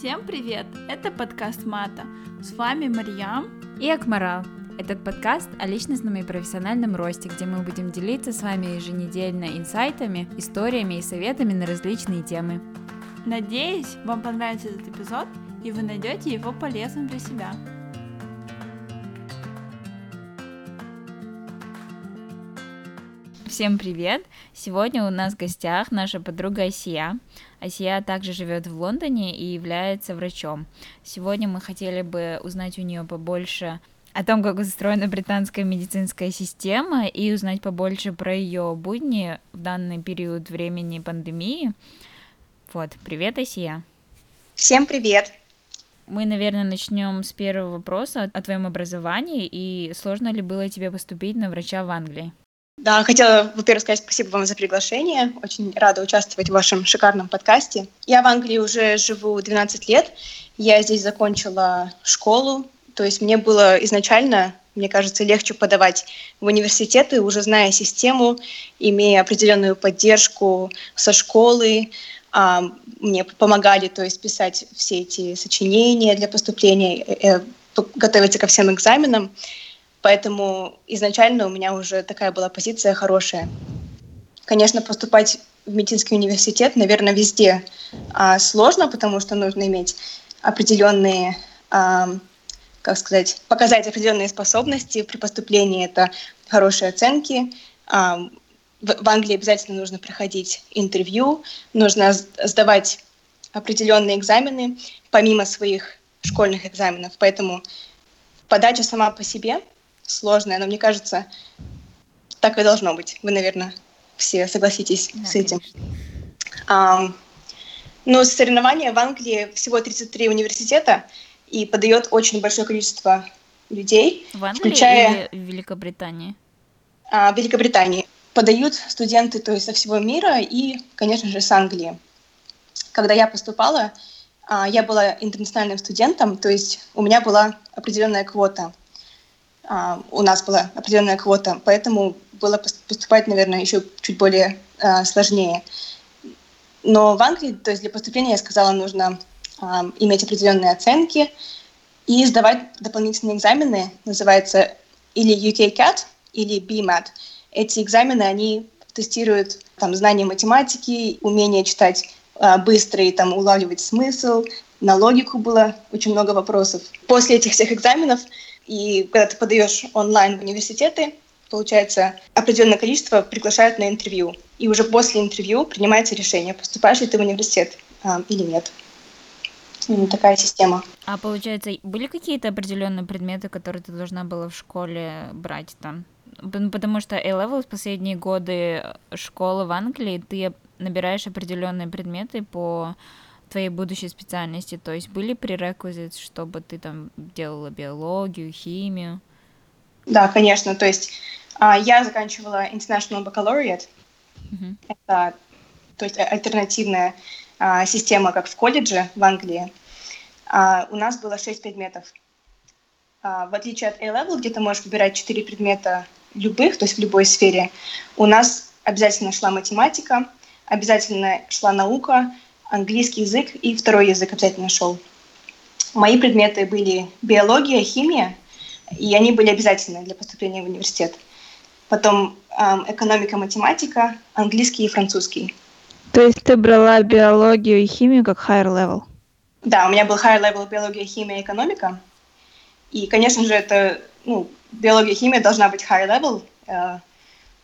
Всем привет! Это подкаст Мата. С вами Марьям и Акмарал. Этот подкаст о личностном и профессиональном росте, где мы будем делиться с вами еженедельно инсайтами, историями и советами на различные темы. Надеюсь, вам понравится этот эпизод, и вы найдете его полезным для себя. Всем привет! Сегодня у нас в гостях наша подруга Асия. Асия также живет в Лондоне и является врачом. Сегодня мы хотели бы узнать у нее побольше о том, как устроена британская медицинская система и узнать побольше про ее будни в данный период времени пандемии. Вот, привет, Асия. Всем привет. Мы, наверное, начнем с первого вопроса о твоем образовании и сложно ли было тебе поступить на врача в Англии? Да, хотела, во-первых, сказать спасибо вам за приглашение. Очень рада участвовать в вашем шикарном подкасте. Я в Англии уже живу 12 лет. Я здесь закончила школу. То есть мне было изначально, мне кажется, легче подавать в университеты, уже зная систему, имея определенную поддержку со школы. А, мне помогали, то есть писать все эти сочинения для поступления, э, э, готовиться ко всем экзаменам. Поэтому изначально у меня уже такая была позиция хорошая. Конечно, поступать в медицинский университет, наверное, везде а, сложно, потому что нужно иметь определенные, а, как сказать, показать определенные способности при поступлении. Это хорошие оценки. А, в, в Англии обязательно нужно проходить интервью, нужно сдавать определенные экзамены помимо своих школьных экзаменов. Поэтому подача сама по себе сложное, но мне кажется, так и должно быть. Вы, наверное, все согласитесь да, с этим. А, но соревнования в Англии всего 33 университета и подает очень большое количество людей. В Англии включая... или в Великобритании? А, в Великобритании. Подают студенты то есть, со всего мира и, конечно же, с Англии. Когда я поступала, а, я была интернациональным студентом, то есть у меня была определенная квота у нас была определенная квота, поэтому было поступать, наверное, еще чуть более а, сложнее. Но в Англии, то есть для поступления, я сказала, нужно а, иметь определенные оценки и сдавать дополнительные экзамены, называется или UKCAT, или BMAT. Эти экзамены, они тестируют там, знание математики, умение читать э, быстро и там, улавливать смысл. На логику было очень много вопросов. После этих всех экзаменов и когда ты подаешь онлайн в университеты, получается, определенное количество приглашают на интервью. И уже после интервью принимается решение, поступаешь ли ты в университет а, или нет. Ну, такая система. А получается, были какие-то определенные предметы, которые ты должна была в школе брать там? Потому что A-Level в последние годы школы в Англии ты набираешь определенные предметы по твоей будущей специальности? То есть были prerequisites, чтобы ты там делала биологию, химию? Да, конечно. То есть а, я заканчивала International Baccalaureate. Uh-huh. Это то есть альтернативная а, система, как в колледже в Англии. А, у нас было шесть предметов. В отличие от A-Level, где ты можешь выбирать четыре предмета любых, то есть в любой сфере, у нас обязательно шла математика, обязательно шла наука, английский язык и второй язык обязательно шел. Мои предметы были биология, химия, и они были обязательны для поступления в университет. Потом эм, экономика, математика, английский и французский. То есть ты брала биологию и химию как higher level? Да, у меня был higher level биология, химия, экономика. И, конечно же, это, ну, биология, химия должна быть higher level. Э,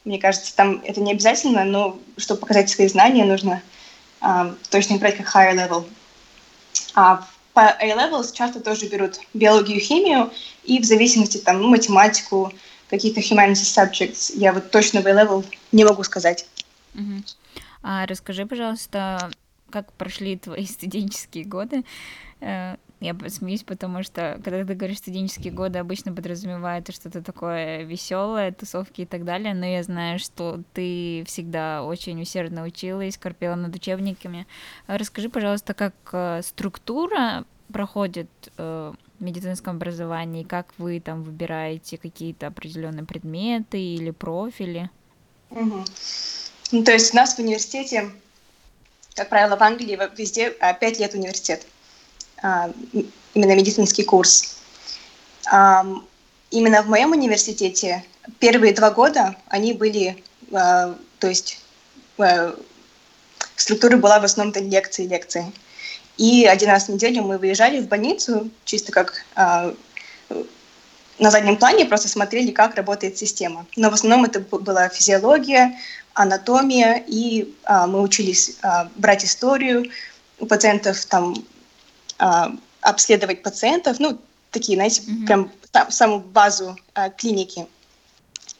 мне кажется, там это не обязательно, но чтобы показать свои знания, нужно точно брать как higher level. А по A-levels часто тоже берут биологию, химию, и в зависимости там ну, математику, какие-то humanities subjects. Я вот точно в A-level не могу сказать. Uh-huh. А расскажи, пожалуйста, как прошли твои студенческие годы? Я смеюсь, потому что, когда ты говоришь студенческие годы, обычно подразумевает что-то такое веселое, тусовки и так далее, но я знаю, что ты всегда очень усердно училась, корпела над учебниками. Расскажи, пожалуйста, как э, структура проходит э, в медицинском образовании, как вы там выбираете какие-то определенные предметы или профили? Угу. Ну, то есть у нас в университете, как правило, в Англии везде 5 лет университет. А, именно медицинский курс. Именно в моем университете первые два года они были, а, то есть а, структура была в основном лекции, лекции. И один раз в неделю мы выезжали в больницу, чисто как на заднем плане, просто смотрели, как работает система. Но в основном это была физиология, анатомия, и а, мы учились а, брать историю у пациентов, там, а, обследовать пациентов, ну, такие, знаете, mm-hmm. прям там, самую базу а, клиники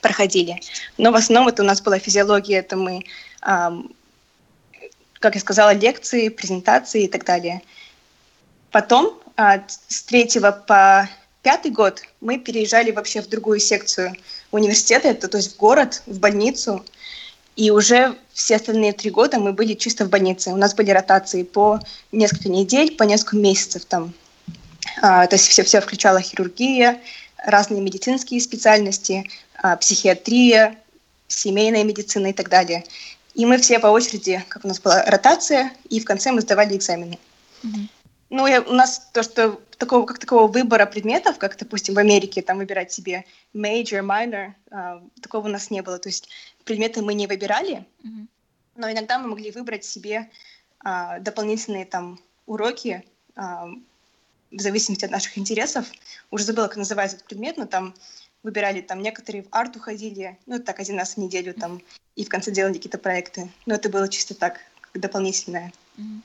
проходили. Но в основном это у нас была физиология, это мы а, как я сказала, лекции, презентации и так далее. Потом а, с третьего по пятый год мы переезжали вообще в другую секцию университета, это то есть в город, в больницу. И уже все остальные три года мы были чисто в больнице. У нас были ротации по несколько недель, по несколько месяцев там. А, то есть все, все включало хирургия, разные медицинские специальности, а, психиатрия, семейная медицина и так далее. И мы все по очереди, как у нас была ротация, и в конце мы сдавали экзамены. Mm-hmm. Ну, я, у нас то, что такого, как такого выбора предметов, как, допустим, в Америке, там выбирать себе major, minor, э, такого у нас не было. То есть предметы мы не выбирали, mm-hmm. но иногда мы могли выбрать себе э, дополнительные там уроки э, в зависимости от наших интересов. Уже забыла, как называется этот предмет, но там выбирали, там некоторые в арт уходили, ну, так один раз в неделю там и в конце делали какие-то проекты. Но это было чисто так, как дополнительное. Mm-hmm.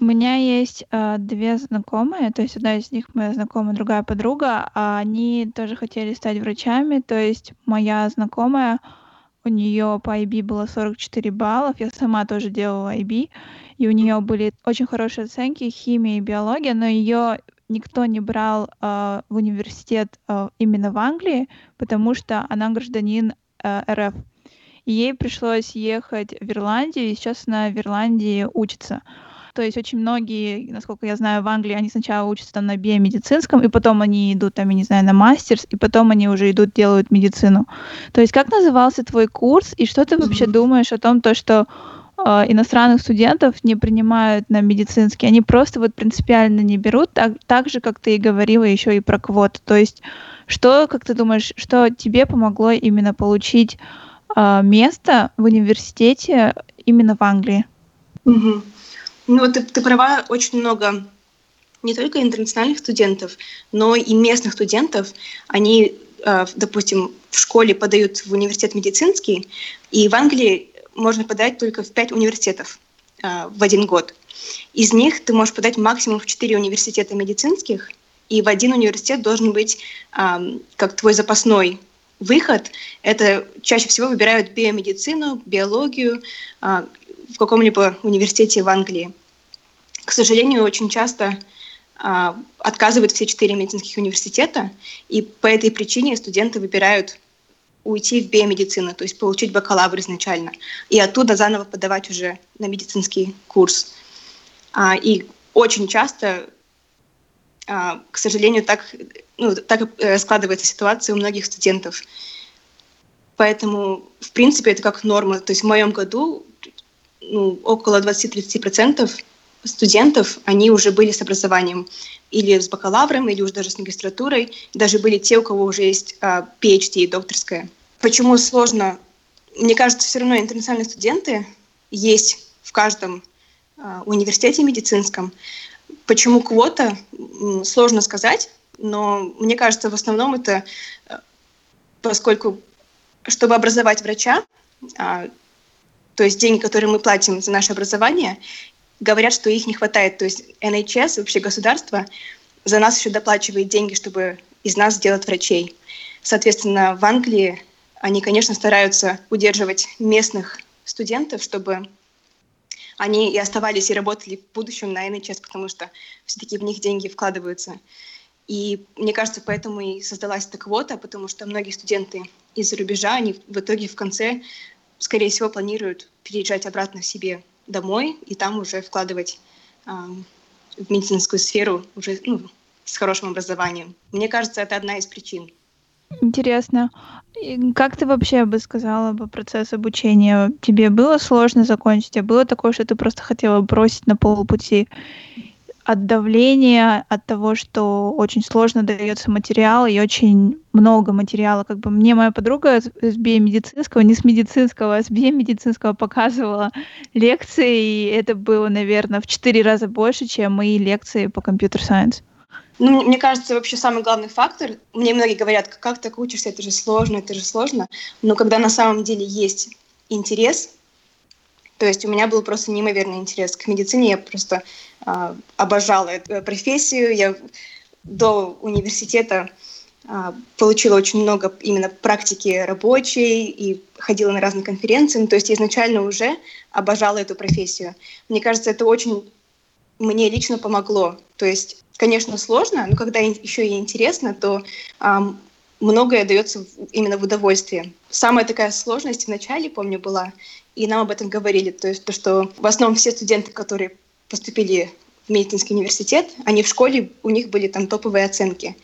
У меня есть э, две знакомые, то есть одна из них моя знакомая, другая подруга, а они тоже хотели стать врачами, то есть моя знакомая, у нее по IB было 44 баллов, я сама тоже делала IB, и у нее были очень хорошие оценки химия и биология, но ее никто не брал э, в университет э, именно в Англии, потому что она гражданин Э, РФ. И ей пришлось ехать в Ирландию, и сейчас она в Ирландии учится. То есть очень многие, насколько я знаю, в Англии они сначала учатся там на биомедицинском, и потом они идут там, я не знаю, на мастерс, и потом они уже идут, делают медицину. То есть как назывался твой курс, и что ты вообще mm-hmm. думаешь о том, то, что э, иностранных студентов не принимают на медицинский, они просто вот принципиально не берут, так, так же, как ты и говорила еще и про квоты. То есть что, как ты думаешь, что тебе помогло именно получить э, место в университете именно в Англии? Угу. Ну, ты, ты права, очень много не только интернациональных студентов, но и местных студентов. Они, э, допустим, в школе подают в университет медицинский, и в Англии можно подать только в пять университетов э, в один год. Из них ты можешь подать максимум в четыре университета медицинских, и в один университет должен быть э, как твой запасной выход. Это чаще всего выбирают биомедицину, биологию в каком-либо университете в Англии. К сожалению, очень часто э, отказывают все четыре медицинских университета, и по этой причине студенты выбирают уйти в биомедицину, то есть получить бакалавр изначально, и оттуда заново подавать уже на медицинский курс. А, и очень часто а, к сожалению, так, ну, так э, складывается ситуация у многих студентов. Поэтому, в принципе, это как норма. То есть в моем году ну, около 20-30% студентов, они уже были с образованием или с бакалавром, или уже даже с магистратурой. Даже были те, у кого уже есть а, PhD, докторская. Почему сложно? Мне кажется, все равно интернациональные студенты есть в каждом а, университете медицинском. Почему квота? Сложно сказать, но мне кажется, в основном это э, поскольку, чтобы образовать врача, а, то есть деньги, которые мы платим за наше образование, говорят, что их не хватает. То есть NHS, вообще государство, за нас еще доплачивает деньги, чтобы из нас сделать врачей. Соответственно, в Англии они, конечно, стараются удерживать местных студентов, чтобы они и оставались и работали в будущем на NHS, потому что все-таки в них деньги вкладываются. И мне кажется, поэтому и создалась эта квота, потому что многие студенты из-за рубежа, они в итоге в конце, скорее всего, планируют переезжать обратно к себе домой и там уже вкладывать э, в медицинскую сферу уже ну, с хорошим образованием. Мне кажется, это одна из причин. Интересно. Как ты вообще бы сказала по процессу обучения? Тебе было сложно закончить? А было такое, что ты просто хотела бросить на полпути? От давления, от того, что очень сложно дается материал и очень много материала. Как бы мне моя подруга с биомедицинского, не с медицинского, а с биомедицинского показывала лекции, и это было, наверное, в четыре раза больше, чем мои лекции по компьютер-сайенс. Ну, мне кажется, вообще самый главный фактор, мне многие говорят, как так учишься, это же сложно, это же сложно, но когда на самом деле есть интерес, то есть у меня был просто неимоверный интерес к медицине. Я просто э, обожала эту профессию. Я до университета э, получила очень много именно практики рабочей и ходила на разные конференции. Ну, то есть я изначально уже обожала эту профессию. Мне кажется, это очень мне лично помогло. То есть, конечно, сложно, но когда еще и интересно, то э, многое дается именно в удовольствие. Самая такая сложность в начале, помню, была и нам об этом говорили. То есть то, что в основном все студенты, которые поступили в медицинский университет, они в школе, у них были там топовые оценки.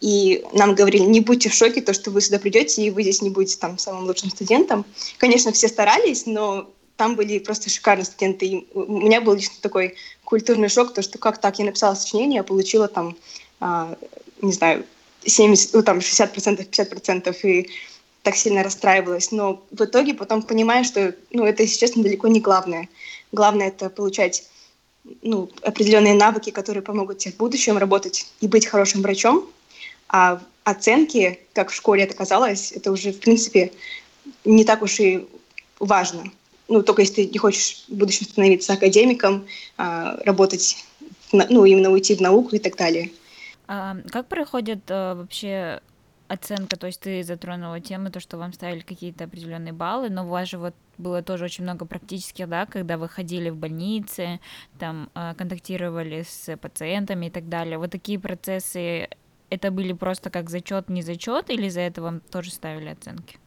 И нам говорили, не будьте в шоке, то, что вы сюда придете, и вы здесь не будете там самым лучшим студентом. Конечно, все старались, но там были просто шикарные студенты. И у меня был лично такой культурный шок, то, что как так, я написала сочинение, а получила там, а, не знаю, 70, ну, там 60%, 50%, и так сильно расстраивалась. Но в итоге потом понимаю, что ну, это, если честно, далеко не главное. Главное — это получать ну, определенные навыки, которые помогут тебе в будущем работать и быть хорошим врачом. А оценки, как в школе это казалось, это уже, в принципе, не так уж и важно. Ну, только если ты не хочешь в будущем становиться академиком, а, работать, ну, именно уйти в науку и так далее. А как проходит а, вообще оценка, то есть ты затронула тему, то, что вам ставили какие-то определенные баллы, но у вас же вот было тоже очень много практических, да, когда вы ходили в больницы, там а, контактировали с пациентами и так далее. Вот такие процессы, это были просто как зачет, не зачет, или за это вам тоже ставили оценки?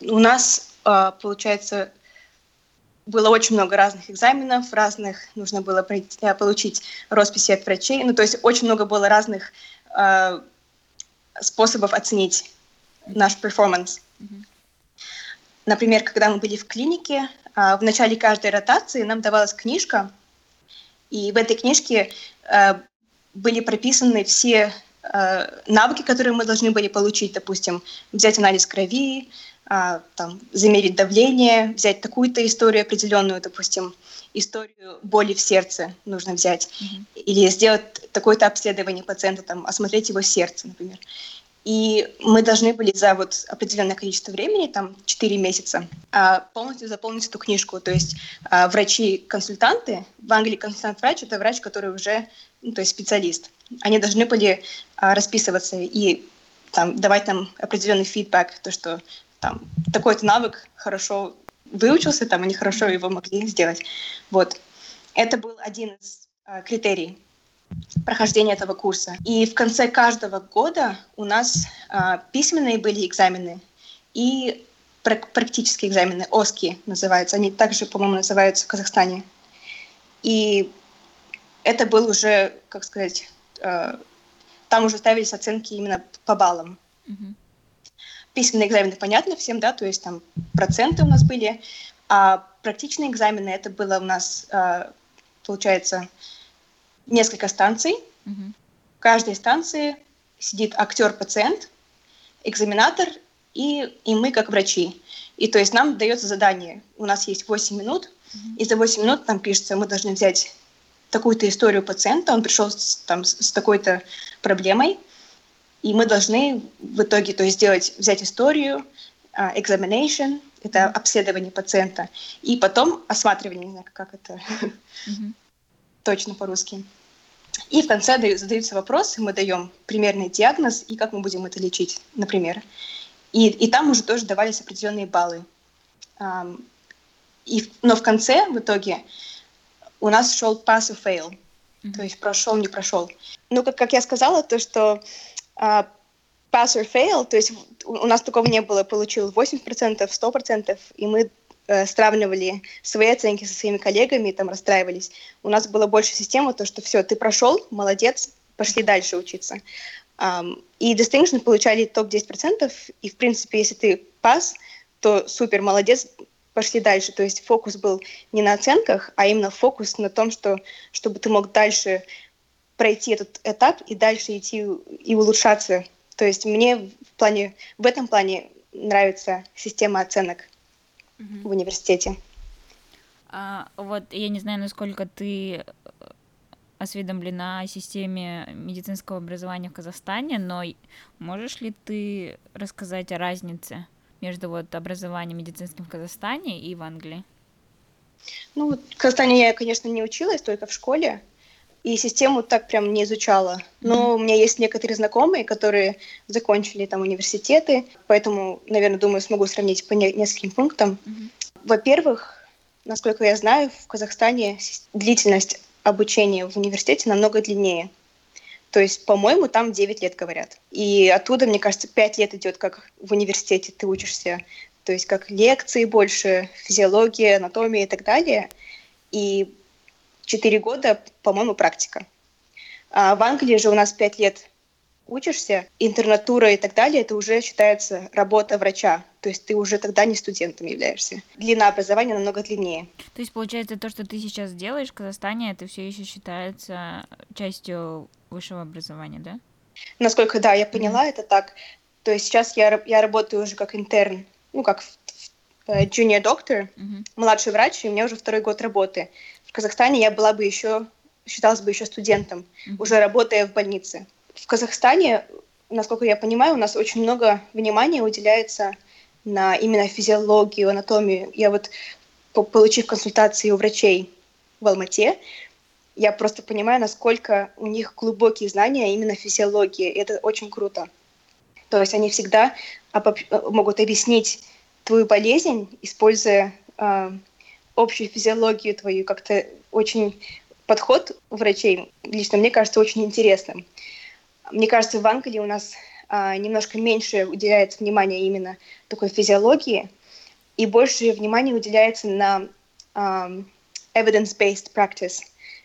У нас, а, получается, было очень много разных экзаменов, разных нужно было получить росписи от врачей, ну то есть очень много было разных а, способов оценить наш перформанс. Например, когда мы были в клинике, а, в начале каждой ротации нам давалась книжка, и в этой книжке а, были прописаны все а, навыки, которые мы должны были получить, допустим, взять анализ крови, там, замерить давление, взять такую-то историю определенную, допустим, историю боли в сердце нужно взять, mm-hmm. или сделать такое-то обследование пациента, там, осмотреть его сердце, например. И мы должны были за вот определенное количество времени, там 4 месяца, а, полностью заполнить эту книжку. То есть а, врачи-консультанты, в Англии консультант-врач – это врач, который уже, ну, то есть специалист. Они должны были а, расписываться и там, давать нам определенный фидбэк, то, что там такой-то навык хорошо выучился, там они хорошо его могли сделать. Вот. Это был один из критерий прохождения этого курса. И в конце каждого года у нас а, письменные были экзамены и практические экзамены, ОСКИ называются. Они также, по-моему, называются в Казахстане. И это был уже, как сказать, э, там уже ставились оценки именно по баллам. Mm-hmm. Письменные экзамены понятно всем, да, то есть там проценты у нас были, а практичные экзамены это было у нас, э, получается, несколько станций. Угу. В каждой станции сидит актер-пациент, экзаменатор и, и мы как врачи. И то есть нам дается задание. У нас есть 8 минут, и за 8 минут там пишется, мы должны взять такую-то историю пациента, он пришел с, там, с такой-то проблемой, и мы должны в итоге то есть, сделать, взять историю, uh, examination, это обследование пациента, и потом осматривание, не знаю, как это mm-hmm точно по-русски. И в конце задаются вопросы, мы даем примерный диагноз и как мы будем это лечить, например. И, и там уже тоже давались определенные баллы. И, но в конце, в итоге, у нас шел pass or fail, mm-hmm. то есть прошел, не прошел. Ну, как, как я сказала, то, что pass or fail, то есть у нас такого не было, получил 80%, 100%, и мы э, сравнивали свои оценки со своими коллегами и там расстраивались. У нас была больше система, то, что все, ты прошел, молодец, пошли дальше учиться. Um, и Distinction получали топ-10%, и, в принципе, если ты пас, то супер, молодец, пошли дальше. То есть фокус был не на оценках, а именно фокус на том, что, чтобы ты мог дальше пройти этот этап и дальше идти и улучшаться. То есть мне в, плане, в этом плане нравится система оценок mm-hmm. в университете. А, вот я не знаю, насколько ты э, осведомлена о системе медицинского образования в Казахстане, но можешь ли ты рассказать о разнице между вот образованием медицинским в Казахстане и в Англии? Ну, в Казахстане я, конечно, не училась, только в школе, и систему так прям не изучала. Но mm-hmm. у меня есть некоторые знакомые, которые закончили там университеты, поэтому, наверное, думаю, смогу сравнить по не- нескольким пунктам. Mm-hmm. Во-первых, насколько я знаю, в Казахстане длительность обучения в университете намного длиннее. То есть, по-моему, там 9 лет говорят. И оттуда, мне кажется, 5 лет идет, как в университете ты учишься. То есть, как лекции больше, физиология, анатомия и так далее. И 4 года, по-моему, практика. А в Англии же у нас 5 лет учишься, интернатура и так далее, это уже считается работа врача. То есть ты уже тогда не студентом являешься. Длина образования намного длиннее. То есть, получается, то, что ты сейчас делаешь в Казахстане, это все еще считается частью высшего образования, да? Насколько, да, я поняла, mm-hmm. это так. То есть сейчас я, я работаю уже как интерн, ну, как э, junior доктор, mm-hmm. младший врач, и у меня уже второй год работы. В Казахстане я была бы еще, считалась бы еще студентом, mm-hmm. уже работая в больнице в Казахстане, насколько я понимаю, у нас очень много внимания уделяется на именно физиологию, анатомию. Я вот, получив консультации у врачей в Алмате, я просто понимаю, насколько у них глубокие знания именно физиологии. И это очень круто. То есть они всегда могут объяснить твою болезнь, используя э, общую физиологию твою, как-то очень подход врачей, лично мне кажется, очень интересным. Мне кажется, в Англии у нас а, немножко меньше уделяется внимания именно такой физиологии, и больше внимания уделяется на um, evidence-based practice.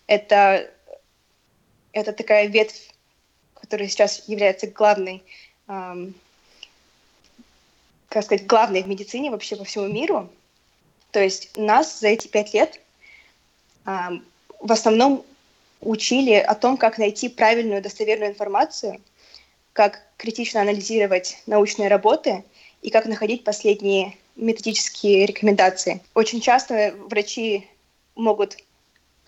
Это, это такая ветвь, которая сейчас является главной, um, как сказать, главной в медицине вообще по всему миру. То есть нас за эти пять лет um, в основном учили о том, как найти правильную достоверную информацию, как критично анализировать научные работы и как находить последние методические рекомендации. Очень часто врачи могут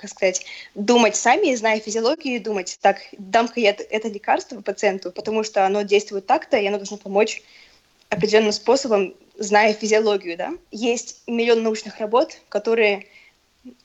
как сказать, думать сами, зная физиологию, думать, так, дам-ка я это лекарство пациенту, потому что оно действует так-то, и оно должно помочь определенным способом, зная физиологию, да. Есть миллион научных работ, которые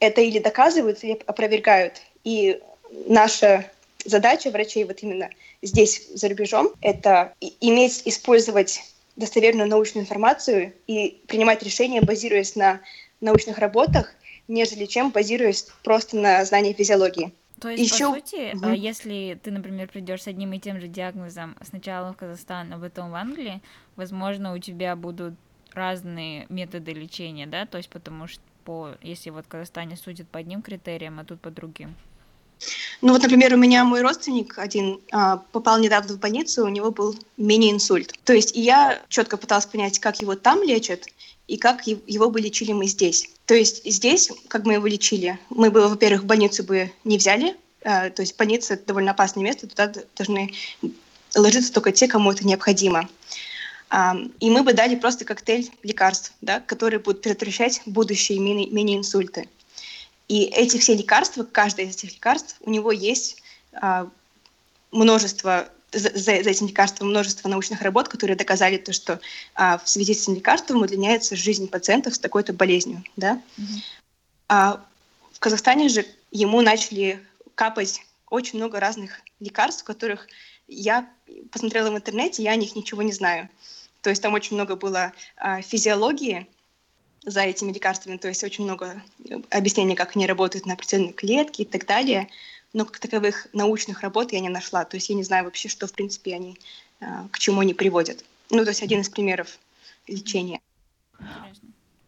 это или доказывают, или опровергают. И наша задача врачей вот именно здесь, за рубежом, это иметь, использовать достоверную научную информацию и принимать решения, базируясь на научных работах, нежели чем базируясь просто на знании физиологии. То есть, Еще... по сути, угу. если ты, например, придешь с одним и тем же диагнозом сначала в Казахстан, а потом в Англии, возможно, у тебя будут разные методы лечения, да, то есть потому что по, если вот в Казахстане судят по одним критериям, а тут по другим. Ну вот, например, у меня мой родственник один а, попал недавно в больницу, у него был мини-инсульт. То есть и я четко пыталась понять, как его там лечат и как его бы лечили мы здесь. То есть здесь, как мы его лечили, мы бы, во-первых, больницу бы не взяли, а, то есть больница — это довольно опасное место, туда должны ложиться только те, кому это необходимо. И мы бы дали просто коктейль лекарств, да, которые будут предотвращать будущие мини- мини-инсульты. И эти все лекарства, каждое из этих лекарств, у него есть а, множество за, за этим лекарством множество научных работ, которые доказали то, что а, в связи с этим лекарством удлиняется жизнь пациентов с такой-то болезнью. Да? Mm-hmm. А в Казахстане же ему начали капать очень много разных лекарств, которых я посмотрела в интернете, я о них ничего не знаю. То есть там очень много было а, физиологии, за этими лекарствами, то есть очень много объяснений, как они работают на определенные клетки и так далее, но как таковых научных работ я не нашла, то есть я не знаю вообще, что в принципе они, а, к чему они приводят. Ну, то есть один из примеров лечения.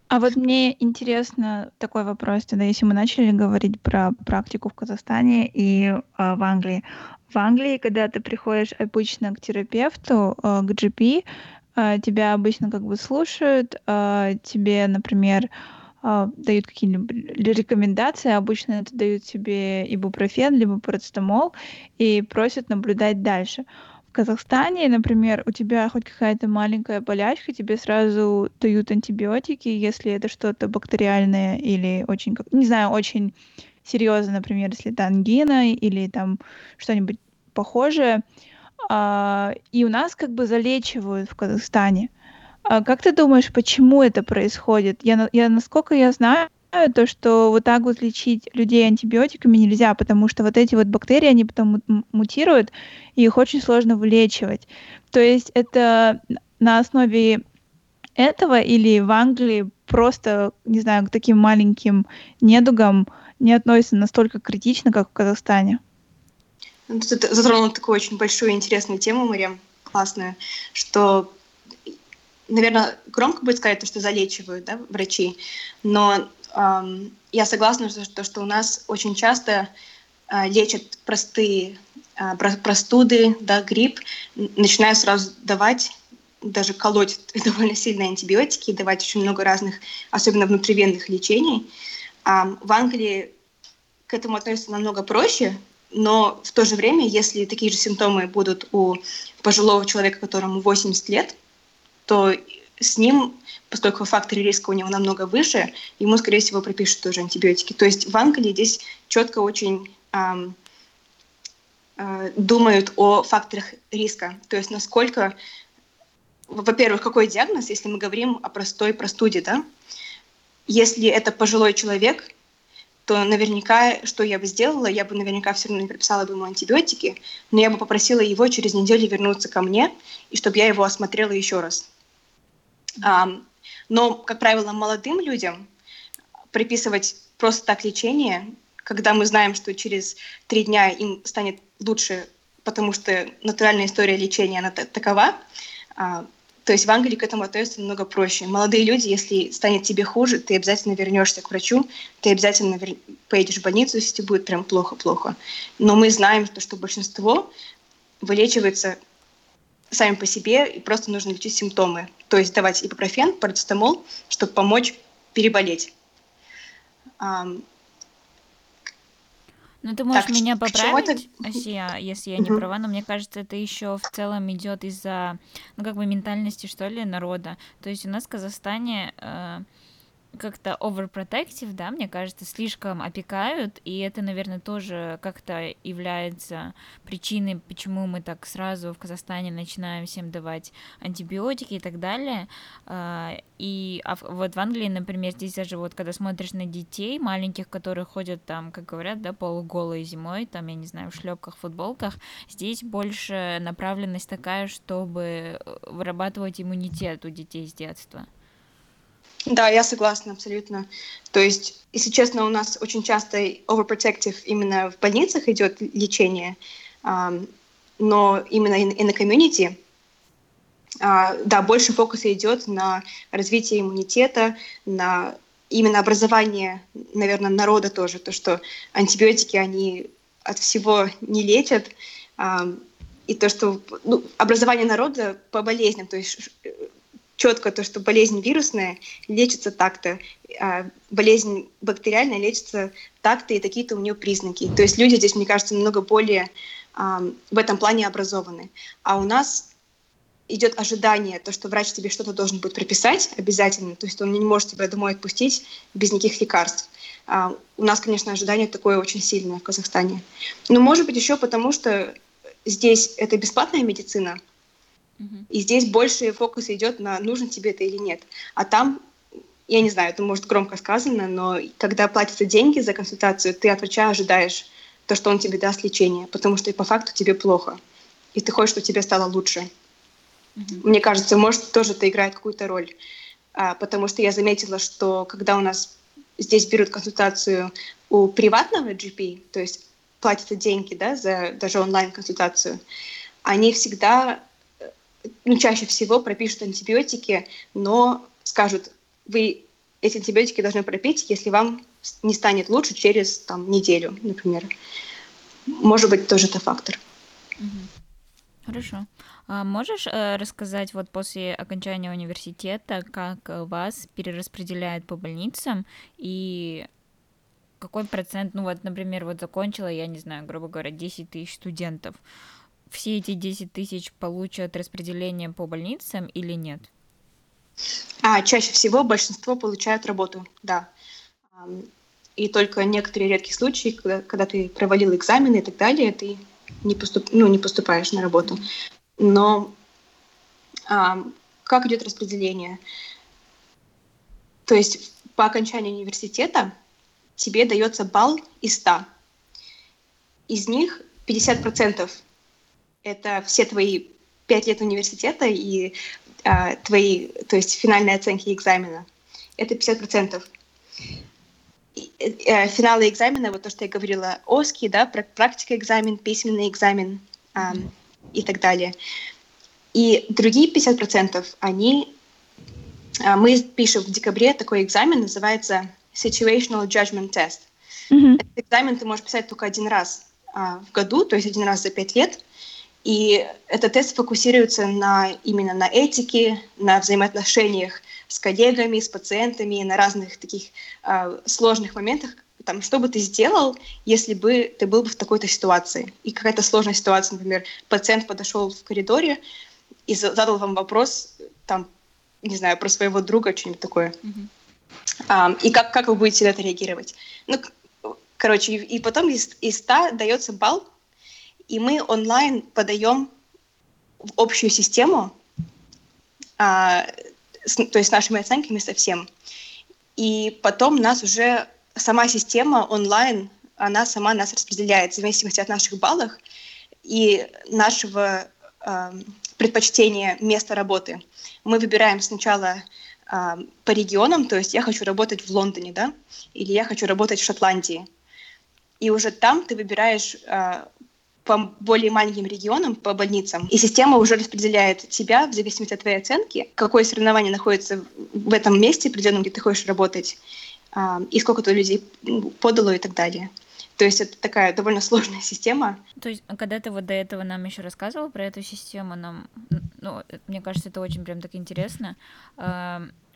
А вот мне интересно такой вопрос, тогда если мы начали говорить про практику в Казахстане и э, в Англии. В Англии, когда ты приходишь обычно к терапевту, э, к GP, а, тебя обычно как бы слушают, а, тебе, например, а, дают какие-либо рекомендации, обычно это дают тебе ибупрофен, либо парацетамол, и просят наблюдать дальше. В Казахстане, например, у тебя хоть какая-то маленькая болячка, тебе сразу дают антибиотики, если это что-то бактериальное или очень, не знаю, очень серьезно, например, если это ангина или там что-нибудь похожее. А, и у нас как бы залечивают в Казахстане. А как ты думаешь, почему это происходит? Я, я насколько я знаю, то, что вот так вот лечить людей антибиотиками нельзя, потому что вот эти вот бактерии, они потом мутируют, и их очень сложно вылечивать. То есть это на основе этого или в Англии просто, не знаю, к таким маленьким недугам не относятся настолько критично, как в Казахстане? Ну, ты затронула такую очень большую и интересную тему, Мария, классную, что, наверное, громко будет сказать то, что залечивают да, врачи, но эм, я согласна, что, что у нас очень часто э, лечат простые э, простуды, да, грипп, начинают сразу давать даже колоть довольно сильные антибиотики, давать очень много разных, особенно внутривенных лечений. А в Англии к этому относятся намного проще, но в то же время, если такие же симптомы будут у пожилого человека, которому 80 лет, то с ним, поскольку факторы риска у него намного выше, ему, скорее всего, пропишут тоже антибиотики. То есть в Англии здесь четко очень эм, э, думают о факторах риска. То есть насколько, во-первых, какой диагноз, если мы говорим о простой простуде, да? Если это пожилой человек, то наверняка, что я бы сделала, я бы наверняка все равно не прописала бы ему антибиотики, но я бы попросила его через неделю вернуться ко мне, и чтобы я его осмотрела еще раз. Но, как правило, молодым людям приписывать просто так лечение, когда мы знаем, что через три дня им станет лучше, потому что натуральная история лечения, она такова, uh, то есть в Англии к этому относятся намного проще. Молодые люди, если станет тебе хуже, ты обязательно вернешься к врачу, ты обязательно вер... поедешь в больницу, если тебе будет прям плохо-плохо. Но мы знаем, что, что большинство вылечивается сами по себе, и просто нужно лечить симптомы. То есть давать ибупрофен, парацетамол, чтобы помочь переболеть. Ну, ты можешь так, меня поправить, Асия, если я не угу. права, но мне кажется, это еще в целом идет из-за, ну, как бы ментальности, что ли, народа. То есть у нас в Казахстане э, как-то overprotective, да, мне кажется, слишком опекают, и это, наверное, тоже как-то является причиной, почему мы так сразу в Казахстане начинаем всем давать антибиотики и так далее. А, и а вот в Англии, например, здесь даже вот когда смотришь на детей маленьких, которые ходят там, как говорят, да, полуголые зимой, там, я не знаю, в шлепках, футболках, здесь больше направленность такая, чтобы вырабатывать иммунитет у детей с детства. Да, я согласна абсолютно. То есть, если честно, у нас очень часто overprotective именно в больницах идет лечение, но именно и на комьюнити, а, да, больше фокуса идет на развитие иммунитета, на именно образование, наверное, народа тоже, то, что антибиотики, они от всего не лечат, и то, что ну, образование народа по болезням, то есть четко то, что болезнь вирусная лечится так-то, а болезнь бактериальная лечится так-то, и такие-то у нее признаки. То есть люди здесь, мне кажется, намного более а, в этом плане образованы. А у нас идет ожидание, то, что врач тебе что-то должен будет прописать обязательно, то есть он не может тебя домой отпустить без никаких лекарств. А, у нас, конечно, ожидание такое очень сильное в Казахстане. Но может быть еще потому, что здесь это бесплатная медицина, и здесь больше фокус идет на нужен тебе это или нет. А там, я не знаю, это может громко сказано, но когда платятся деньги за консультацию, ты от врача ожидаешь то, что он тебе даст лечение, потому что по факту тебе плохо. И ты хочешь, чтобы тебе стало лучше. Mm-hmm. Мне кажется, может, тоже это играет какую-то роль. А, потому что я заметила, что когда у нас здесь берут консультацию у приватного GP, то есть платятся деньги да, за даже онлайн-консультацию, они всегда ну, чаще всего пропишут антибиотики, но скажут, вы эти антибиотики должны пропить, если вам не станет лучше через там, неделю, например. Может быть, тоже это фактор. Хорошо. А можешь э, рассказать вот после окончания университета, как вас перераспределяют по больницам и какой процент, ну вот, например, вот закончила, я не знаю, грубо говоря, 10 тысяч студентов. Все эти 10 тысяч получат распределение по больницам или нет? А, чаще всего большинство получают работу, да. И только некоторые редкие случаи, когда, когда ты провалил экзамены и так далее, ты не, поступ, ну, не поступаешь на работу. Но а, как идет распределение? То есть по окончании университета тебе дается балл из 100. Из них 50% это все твои 5 лет университета и а, твои, то есть финальные оценки экзамена. Это 50%. Э, финалы экзамена, вот то, что я говорила, ОСКИ, да, практика экзамен, письменный экзамен э, и так далее. И другие 50%, они, э, мы пишем в декабре такой экзамен, называется Situational Judgment Test. Mm-hmm. Этот экзамен ты можешь писать только один раз э, в году, то есть один раз за пять лет. И этот тест фокусируется на, именно на этике, на взаимоотношениях с коллегами, с пациентами, на разных таких э, сложных моментах, там, что бы ты сделал, если бы ты был бы в такой-то ситуации. И какая-то сложная ситуация, например, пациент подошел в коридоре и задал вам вопрос, там, не знаю, про своего друга, что-нибудь такое. Mm-hmm. А, и как, как вы будете на это реагировать? Ну, короче, и, и потом из, из 100 дается балл, и мы онлайн подаем в общую систему, а, с, то есть с нашими оценками совсем. И потом нас уже сама система онлайн, она сама нас распределяет в зависимости от наших баллов и нашего э, предпочтения места работы. Мы выбираем сначала э, по регионам, то есть я хочу работать в Лондоне, да, или я хочу работать в Шотландии. И уже там ты выбираешь э, по более маленьким регионам, по больницам, и система уже распределяет тебя в зависимости от твоей оценки, какое соревнование находится в этом месте определенном, где ты хочешь работать, а, и сколько то людей подало и так далее. То есть это такая довольно сложная система. То есть, когда ты вот до этого нам еще рассказывал про эту систему, нам, ну, мне кажется, это очень прям так интересно.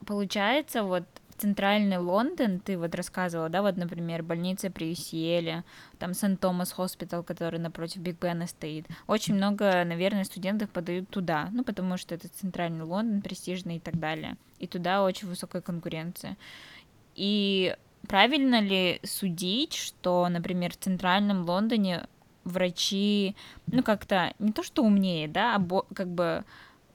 Получается, вот центральный Лондон, ты вот рассказывала, да, вот, например, больница при UCL, там St Thomas' Hospital, который напротив Биг Бена стоит. Очень много, наверное, студентов подают туда, ну, потому что это центральный Лондон, престижный и так далее. И туда очень высокая конкуренция. И правильно ли судить, что, например, в центральном Лондоне врачи, ну, как-то не то что умнее, да, а как бы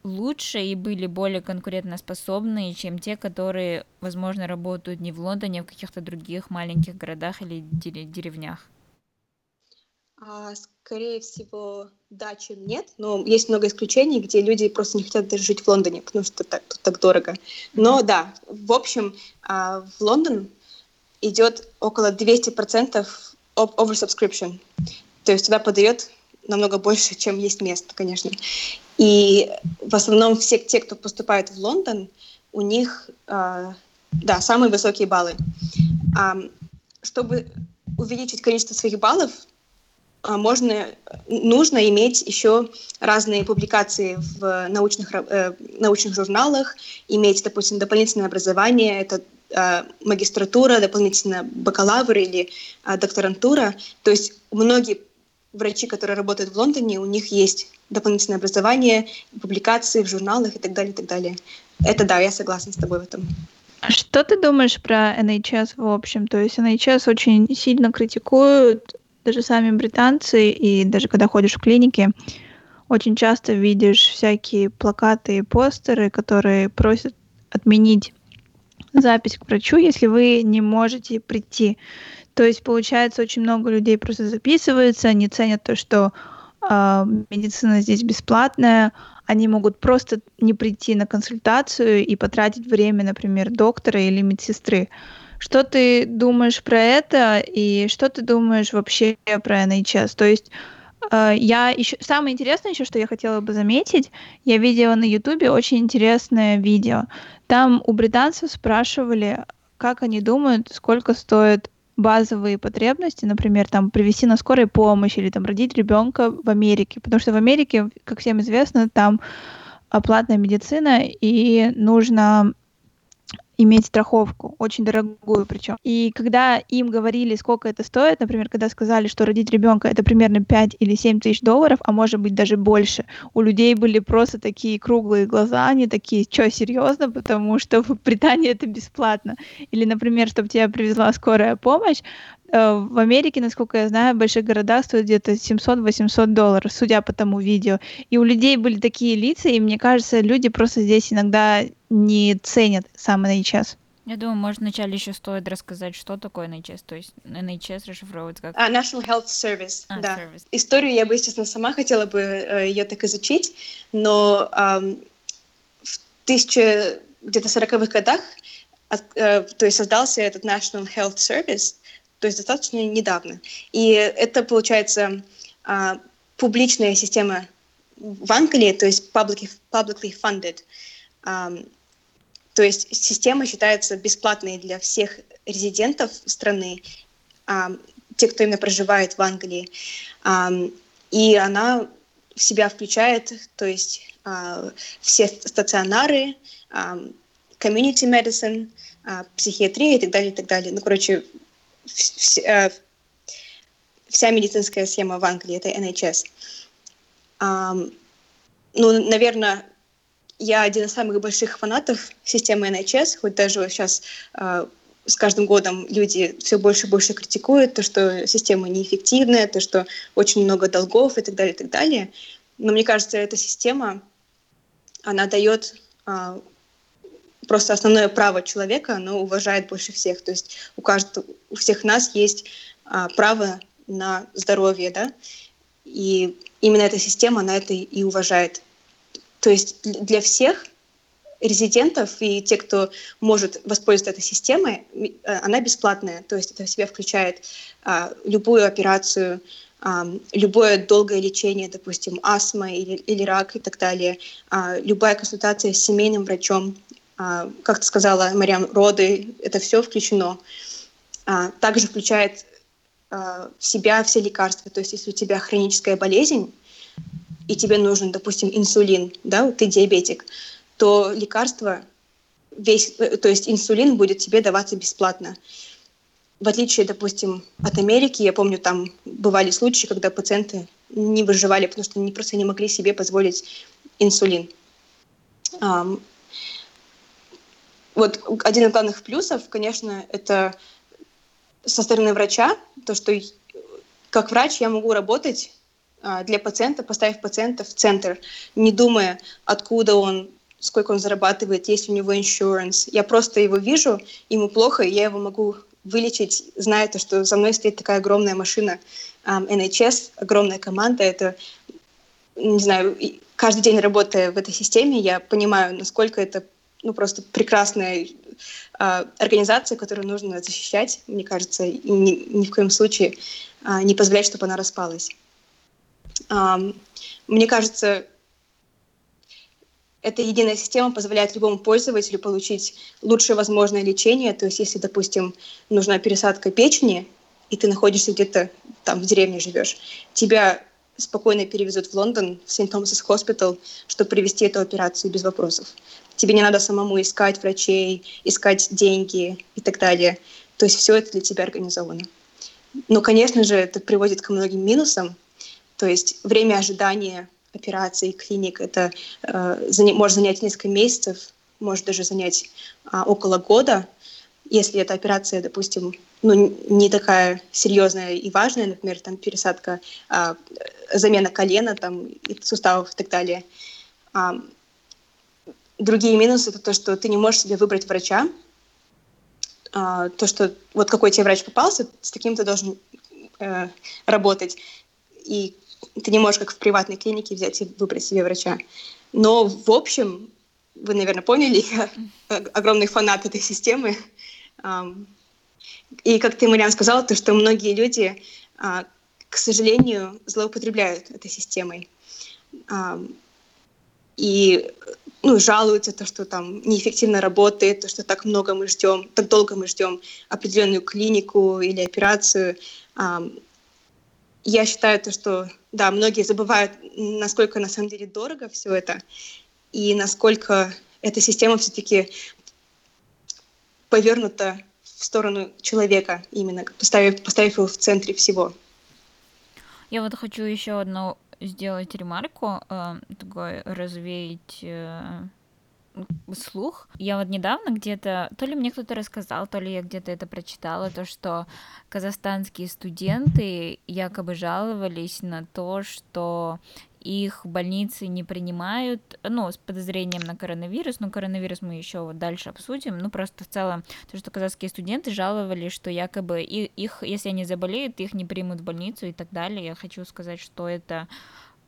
лучше и были более конкурентоспособны, чем те, которые, возможно, работают не в Лондоне, а в каких-то других маленьких городах или деревнях? А, скорее всего, да, чем нет. Но есть много исключений, где люди просто не хотят даже жить в Лондоне, потому что так, тут так дорого. Но да, в общем, а, в Лондон идет около 200% oversubscription. То есть туда подает намного больше, чем есть мест, конечно. И в основном все те, кто поступает в Лондон, у них, э, да, самые высокие баллы. А, чтобы увеличить количество своих баллов, а, можно, нужно иметь еще разные публикации в научных, э, научных журналах, иметь, допустим, дополнительное образование, это э, магистратура, дополнительно бакалавр или э, докторантура. То есть многие врачи, которые работают в Лондоне, у них есть дополнительное образование, публикации в журналах и так далее, и так далее. Это да, я согласна с тобой в этом. А что ты думаешь про NHS в общем? То есть NHS очень сильно критикуют даже сами британцы, и даже когда ходишь в клинике, очень часто видишь всякие плакаты и постеры, которые просят отменить запись к врачу, если вы не можете прийти. То есть, получается, очень много людей просто записываются, они ценят то, что э, медицина здесь бесплатная, они могут просто не прийти на консультацию и потратить время, например, доктора или медсестры. Что ты думаешь про это и что ты думаешь вообще про NHS? То есть э, я еще самое интересное еще, что я хотела бы заметить, я видела на Ютубе очень интересное видео. Там у британцев спрашивали, как они думают, сколько стоит базовые потребности, например, там привести на скорой помощь или там родить ребенка в Америке, потому что в Америке, как всем известно, там платная медицина и нужно иметь страховку, очень дорогую причем. И когда им говорили, сколько это стоит, например, когда сказали, что родить ребенка это примерно 5 или 7 тысяч долларов, а может быть даже больше, у людей были просто такие круглые глаза, они такие, что, серьезно, потому что в Британии это бесплатно. Или, например, чтобы тебя привезла скорая помощь, в Америке, насколько я знаю, в больших городах стоит где-то 700-800 долларов, судя по тому видео. И у людей были такие лица, и мне кажется, люди просто здесь иногда не ценят сам NHS. Я думаю, может, вначале еще стоит рассказать, что такое NHS, то есть NHS расшифровывается как... Uh, National Health Service, а, да. Service. Историю я бы, естественно, сама хотела бы э, ее так изучить, но um, в тысяча где-то сороковых годах от, э, то есть создался этот National Health Service, то есть достаточно недавно. И это, получается, а, публичная система в Англии, то есть publicly, publicly funded. То есть система считается бесплатной для всех резидентов страны, те, кто именно проживает в Англии. И она в себя включает, то есть а, все стационары, community medicine, а, психиатрия и так далее, и так далее. Ну, короче, Э, вся медицинская схема в Англии, это NHS. Um, ну, наверное, я один из самых больших фанатов системы NHS, хоть даже сейчас uh, с каждым годом люди все больше и больше критикуют то, что система неэффективная, то, что очень много долгов и так далее, и так далее. Но мне кажется, эта система, она дает uh, просто основное право человека, оно уважает больше всех. То есть у каждого, у всех нас есть а, право на здоровье, да, и именно эта система, она это и уважает. То есть для всех резидентов и те, кто может воспользоваться этой системой, а, она бесплатная. То есть это в себя включает а, любую операцию, а, любое долгое лечение, допустим, астма или, или рак и так далее, а, любая консультация с семейным врачом, как ты сказала, Мариам, роды, это все включено. А, также включает а, в себя все лекарства. То есть если у тебя хроническая болезнь, и тебе нужен, допустим, инсулин, да, ты диабетик, то лекарство, весь, э, то есть инсулин будет тебе даваться бесплатно. В отличие, допустим, от Америки, я помню, там бывали случаи, когда пациенты не выживали, потому что они просто не могли себе позволить инсулин вот один из главных плюсов, конечно, это со стороны врача, то, что как врач я могу работать а, для пациента, поставив пациента в центр, не думая, откуда он, сколько он зарабатывает, есть у него insurance. Я просто его вижу, ему плохо, и я его могу вылечить, зная то, что за мной стоит такая огромная машина NHS, огромная команда. Это, не знаю, каждый день работая в этой системе, я понимаю, насколько это ну, просто прекрасная э, организация, которую нужно защищать, мне кажется, и ни, ни в коем случае э, не позволять, чтобы она распалась. Э, мне кажется, эта единая система позволяет любому пользователю получить лучшее возможное лечение. То есть, если, допустим, нужна пересадка печени, и ты находишься где-то там в деревне живешь, тебя спокойно перевезут в Лондон, в Сент-Томас's Hospital, чтобы провести эту операцию без вопросов. Тебе не надо самому искать врачей, искать деньги и так далее. То есть все это для тебя организовано. Но, конечно же, это приводит к многим минусам. То есть время ожидания операций, клиник, это э, может занять несколько месяцев, может даже занять э, около года, если эта операция, допустим, ну, не такая серьезная и важная, например, там пересадка, э, замена колена, там, суставов и так далее. Другие минусы — это то, что ты не можешь себе выбрать врача. А, то, что вот какой тебе врач попался, с таким ты должен э, работать. И ты не можешь, как в приватной клинике, взять и выбрать себе врача. Но в общем, вы, наверное, поняли, я огромный фанат этой системы. И как ты, Мариан, сказала, то, что многие люди, а, к сожалению, злоупотребляют этой системой. И ну, жалуются, то, что там неэффективно работает, то, что так много мы ждем, так долго мы ждем определенную клинику или операцию. Я считаю то, что да, многие забывают, насколько на самом деле дорого все это, и насколько эта система все-таки повернута в сторону человека, именно поставив, поставив его в центре всего. Я вот хочу еще одну сделать ремарку, э, такой развеять э, слух. Я вот недавно где-то, то ли мне кто-то рассказал, то ли я где-то это прочитала, то, что казахстанские студенты якобы жаловались на то, что их больницы не принимают, ну, с подозрением на коронавирус, но коронавирус мы еще вот дальше обсудим, ну, просто в целом, то, что казахские студенты жаловались, что якобы их, если они заболеют, их не примут в больницу и так далее. Я хочу сказать, что это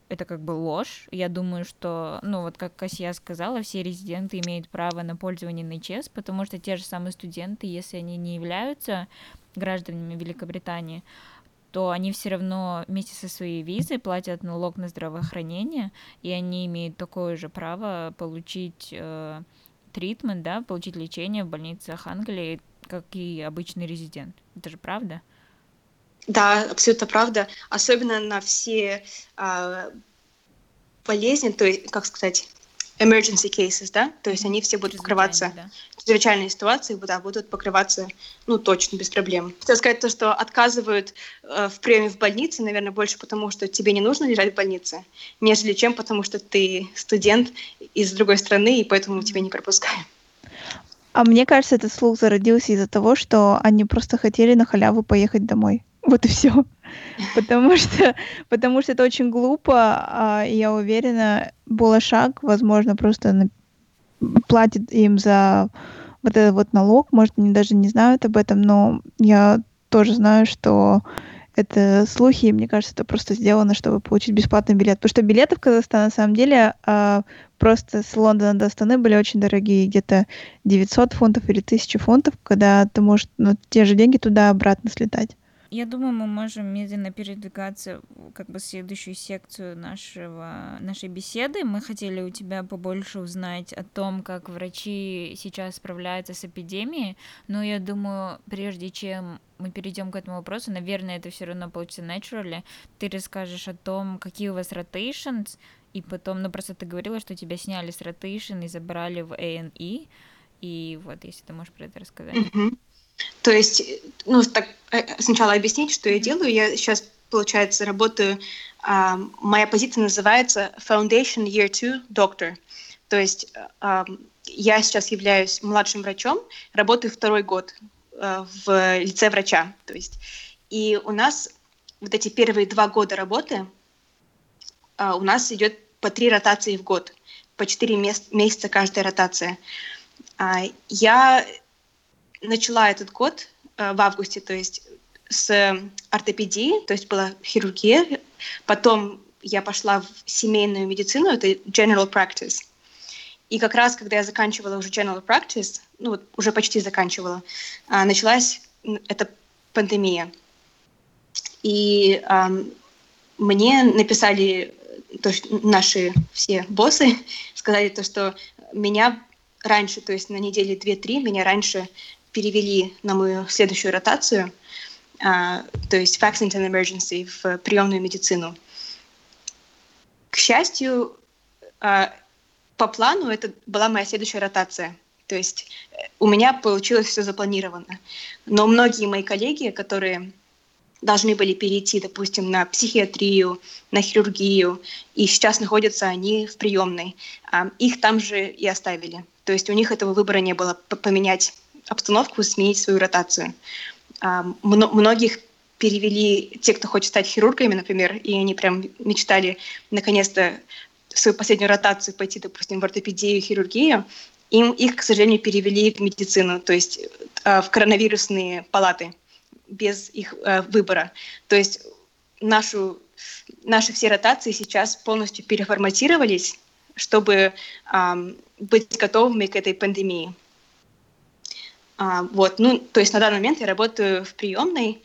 это как бы ложь. Я думаю, что, ну вот как Касья сказала, все резиденты имеют право на пользование НЧС, потому что те же самые студенты, если они не являются гражданами Великобритании, то они все равно вместе со своей визой платят налог на здравоохранение, и они имеют такое же право получить э, тритмент, да, получить лечение в больницах Англии, как и обычный резидент. Это же правда? Да, абсолютно правда. Особенно на все э, болезни, то есть, как сказать, emergency cases, да, то есть они все будут покрываться, да. чрезвычайные ситуации, да, будут покрываться, ну, точно, без проблем. Хотел сказать то, что отказывают э, в приеме в больнице, наверное, больше потому, что тебе не нужно лежать в больнице, нежели чем потому, что ты студент из другой страны, и поэтому тебя не пропускаем. А мне кажется, этот слух зародился из-за того, что они просто хотели на халяву поехать домой. Вот и все. Потому что, потому что это очень глупо, а я уверена, Булашак, возможно, просто платит им за вот этот вот налог. Может, они даже не знают об этом, но я тоже знаю, что это слухи, и мне кажется, это просто сделано, чтобы получить бесплатный билет. Потому что билеты в Казахстан, на самом деле, а, просто с Лондона до Астаны были очень дорогие, где-то 900 фунтов или 1000 фунтов, когда ты можешь ну, те же деньги туда-обратно слетать. Я думаю, мы можем медленно передвигаться как бы в следующую секцию нашего, нашей беседы. Мы хотели у тебя побольше узнать о том, как врачи сейчас справляются с эпидемией, но я думаю, прежде чем мы перейдем к этому вопросу, наверное, это все равно получится naturally. Ты расскажешь о том, какие у вас rotations, и потом, ну просто ты говорила, что тебя сняли с rotation и забрали в A&E, и вот, если ты можешь про это рассказать. Mm-hmm. То есть, ну, так, э, сначала объяснить, что я делаю. Я сейчас, получается, работаю, uh, моя позиция называется Foundation Year 2 Doctor. То есть uh, я сейчас являюсь младшим врачом, работаю второй год uh, в лице врача. То есть, и у нас вот эти первые два года работы uh, у нас идет по три ротации в год, по четыре месяца каждая ротация. Я начала этот год э, в августе, то есть с ортопедии, то есть была хирургия, потом я пошла в семейную медицину, это general practice. И как раз, когда я заканчивала уже general practice, ну вот уже почти заканчивала, а, началась эта пандемия. И um, мне написали, то есть наши все боссы сказали то, что меня раньше, то есть на неделе 2-3, меня раньше перевели на мою следующую ротацию, а, то есть Vaccington Emergency в приемную медицину. К счастью, а, по плану это была моя следующая ротация. То есть э, у меня получилось все запланировано. Но многие мои коллеги, которые должны были перейти, допустим, на психиатрию, на хирургию, и сейчас находятся они в приемной, а, их там же и оставили. То есть у них этого выбора не было поменять обстановку, сменить свою ротацию. А, многих перевели те, кто хочет стать хирургами, например, и они прям мечтали наконец-то свою последнюю ротацию пойти, допустим, в ортопедию, хирургию, им их, к сожалению, перевели в медицину, то есть э, в коронавирусные палаты без их э, выбора. То есть нашу, наши все ротации сейчас полностью переформатировались, чтобы быть готовыми к этой пандемии. А, вот, ну, то есть на данный момент я работаю в приемной,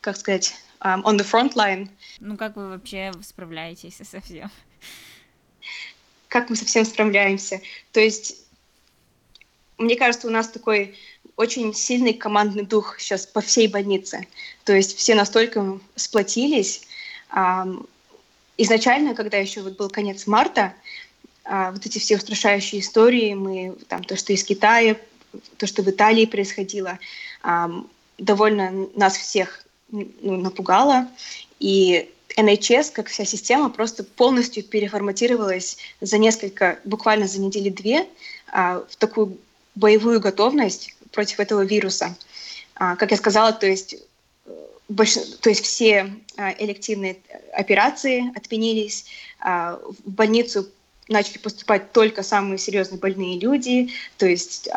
как сказать, um, on the front line. Ну, как вы вообще справляетесь со всем? как мы со всем справляемся. То есть, мне кажется, у нас такой очень сильный командный дух сейчас по всей больнице. То есть все настолько сплотились. Изначально, когда еще вот был конец марта, а, вот эти все устрашающие истории, мы там то, что из Китая, то, что в Италии происходило, довольно нас всех ну, напугало. И NHS, как вся система, просто полностью переформатировалась за несколько, буквально за недели-две, а, в такую боевую готовность против этого вируса. А, как я сказала, то есть, э, больш... то есть все а, элективные операции отменились, в больницу начали поступать только самые серьезно больные люди, то есть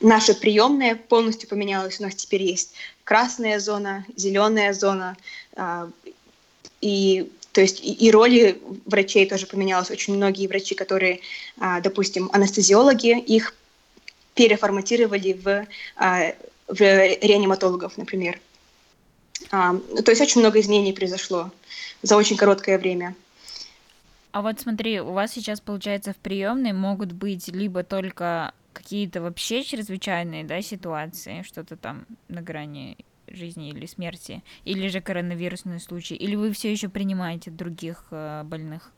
наша приемная полностью поменялась, у нас теперь есть красная зона, зеленая зона, и то есть и, и роли врачей тоже поменялась. Очень многие врачи, которые, а, допустим, анестезиологи, их переформатировали в, а, в реаниматологов, например. А, то есть очень много изменений произошло за очень короткое время. А вот смотри, у вас сейчас, получается, в приемной могут быть либо только какие-то вообще чрезвычайные да, ситуации, что-то там на грани жизни или смерти, или же коронавирусные случаи, или вы все еще принимаете других э, больных?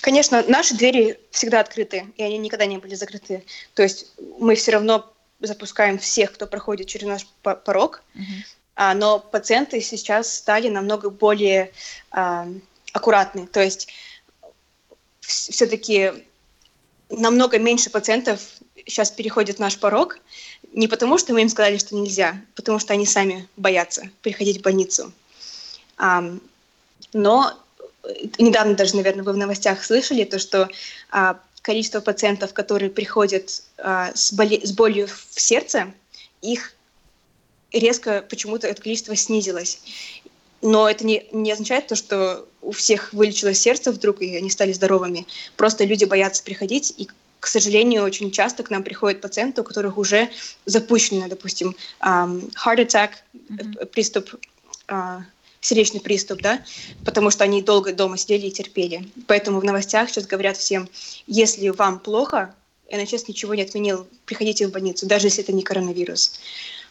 Конечно, наши двери всегда открыты, и они никогда не были закрыты. То есть мы все равно запускаем всех, кто проходит через наш порог, uh-huh. а, но пациенты сейчас стали намного более а, аккуратны. То есть все-таки намного меньше пациентов сейчас переходят наш порог, не потому, что мы им сказали, что нельзя, потому что они сами боятся приходить в больницу. А, но недавно даже, наверное, вы в новостях слышали то, что а, количество пациентов, которые приходят а, с, боли, с болью в сердце, их резко почему-то это количество снизилось. Но это не, не означает то, что у всех вылечилось сердце вдруг, и они стали здоровыми. Просто люди боятся приходить, и к сожалению, очень часто к нам приходят пациенты, у которых уже запущено, допустим, um, heart attack, mm-hmm. приступ, uh, сердечный приступ, да, потому что они долго дома сидели и терпели. Поэтому в новостях сейчас говорят всем, если вам плохо, НХС ничего не отменил, приходите в больницу, даже если это не коронавирус.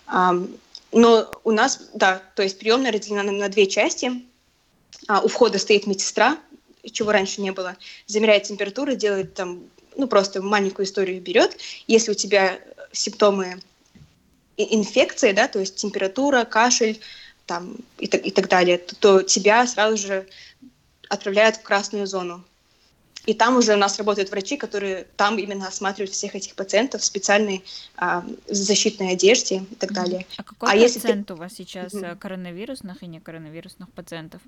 Um, но у нас, да, то есть приемная разделена на, на две части. А, у входа стоит медсестра, чего раньше не было, замеряет температуру, делает там ну, просто маленькую историю берет. Если у тебя симптомы инфекции, да, то есть температура, кашель там, и, так, и так далее, то, то тебя сразу же отправляют в красную зону. И там уже у нас работают врачи, которые там именно осматривают всех этих пациентов в специальной а, защитной одежде и так далее. А какой а процент ты... у вас сейчас mm-hmm. коронавирусных и не коронавирусных пациентов?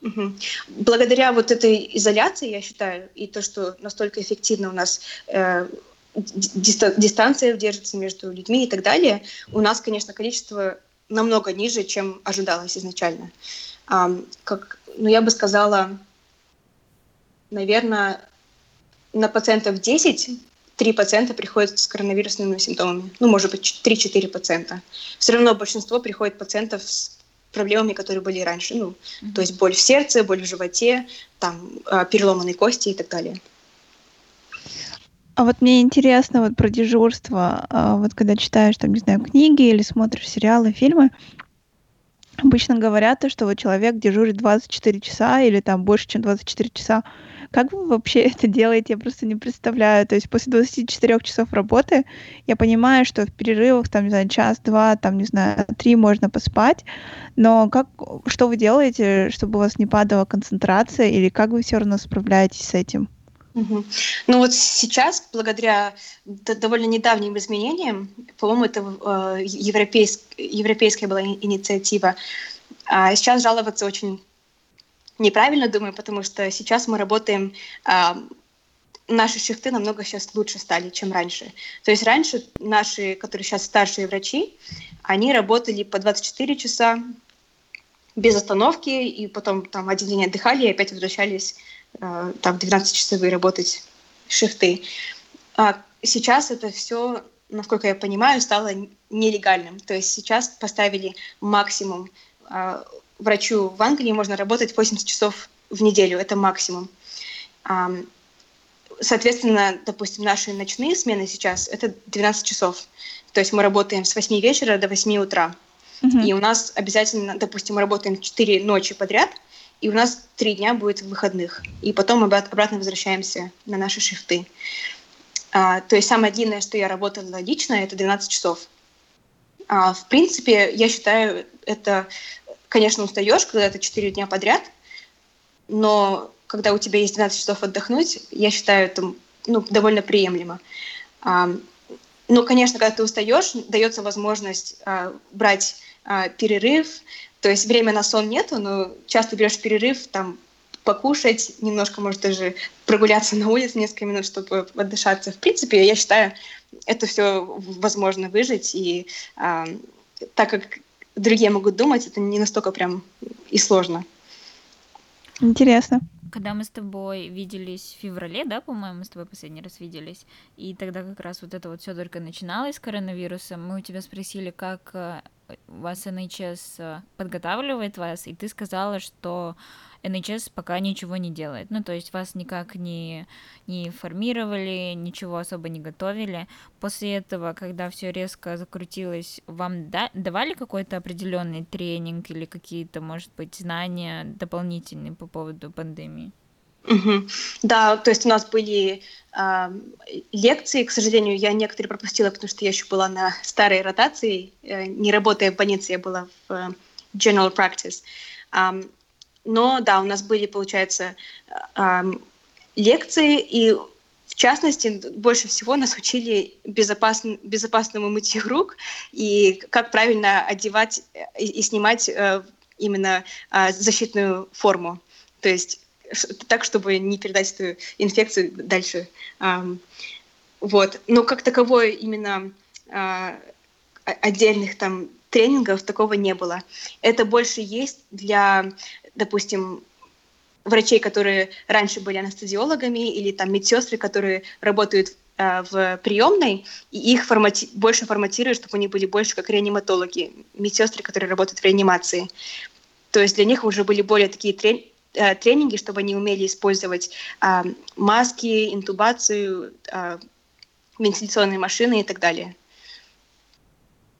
Угу. Благодаря вот этой изоляции, я считаю, и то, что настолько эффективно у нас э, дистанция держится между людьми и так далее, у нас, конечно, количество намного ниже, чем ожидалось изначально. А, как, ну, я бы сказала, наверное, на пациентов 10 3 пациента приходят с коронавирусными симптомами. Ну, может быть, 3-4 пациента. Все равно большинство приходит пациентов с проблемами, которые были раньше. Ну, mm-hmm. то есть боль в сердце, боль в животе, там, а, переломанные кости и так далее. А вот мне интересно вот про дежурство. А, вот когда читаешь, там, не знаю, книги или смотришь сериалы, фильмы, обычно говорят, что вот человек дежурит 24 часа или там больше, чем 24 часа как вы вообще это делаете? Я просто не представляю. То есть после 24 часов работы я понимаю, что в перерывах, там, не знаю, час-два, там, не знаю, три можно поспать, но как, что вы делаете, чтобы у вас не падала концентрация, или как вы все равно справляетесь с этим? Ну вот сейчас, благодаря довольно недавним изменениям, по-моему, это э, европейск, европейская была инициатива, а сейчас жаловаться очень неправильно думаю, потому что сейчас мы работаем, э, наши шифты намного сейчас лучше стали, чем раньше. То есть раньше наши, которые сейчас старшие врачи, они работали по 24 часа без остановки, и потом там один день отдыхали и опять возвращались там 12-часовые работать шифты. А сейчас это все, насколько я понимаю, стало нелегальным. То есть сейчас поставили максимум э, врачу в Англии можно работать 80 часов в неделю, это максимум. соответственно, допустим, наши ночные смены сейчас — это 12 часов. То есть мы работаем с 8 вечера до 8 утра. Mm-hmm. И у нас обязательно, допустим, мы работаем 4 ночи подряд, и у нас 3 дня будет выходных. И потом мы обратно возвращаемся на наши шифты. А, то есть самое длинное, что я работала лично, это 12 часов. А, в принципе, я считаю, это, конечно, устаешь, когда это 4 дня подряд, но когда у тебя есть 12 часов отдохнуть, я считаю это ну, довольно приемлемо. А, ну, конечно, когда ты устаешь, дается возможность а, брать а, перерыв, то есть время на сон нету, но часто берешь перерыв, там, покушать, немножко, может, даже прогуляться на улице несколько минут, чтобы отдышаться. В принципе, я считаю, это все возможно выжить, и а, так как другие могут думать, это не настолько прям и сложно. Интересно когда мы с тобой виделись в феврале, да, по-моему, мы с тобой последний раз виделись, и тогда как раз вот это вот все только начиналось с коронавирусом, мы у тебя спросили, как э, вас NHS э, подготавливает вас, и ты сказала, что NHS пока ничего не делает. Ну, то есть вас никак не, не формировали, ничего особо не готовили. После этого, когда все резко закрутилось, вам да, давали какой-то определенный тренинг или какие-то, может быть, знания дополнительные по поводу пандемии? Угу. Да, то есть у нас были э, лекции, к сожалению, я некоторые пропустила, потому что я еще была на старой ротации, э, не работая в больнице, я была в э, general practice. Um, но да, у нас были, получается, э, лекции, и в частности, больше всего нас учили безопасно, безопасному мытью рук и как правильно одевать и, и снимать э, именно э, защитную форму. То есть так, чтобы не передать эту инфекцию дальше. Вот. Но как таковой именно а, отдельных там тренингов такого не было. Это больше есть для, допустим, врачей, которые раньше были анестезиологами, или там медсестры, которые работают э, в приемной, и их формати... больше форматируют, чтобы они были больше как реаниматологи, медсестры, которые работают в реанимации. То есть для них уже были более такие трен... Э, тренинги, чтобы они умели использовать э, маски, интубацию, э, вентиляционные машины и так далее.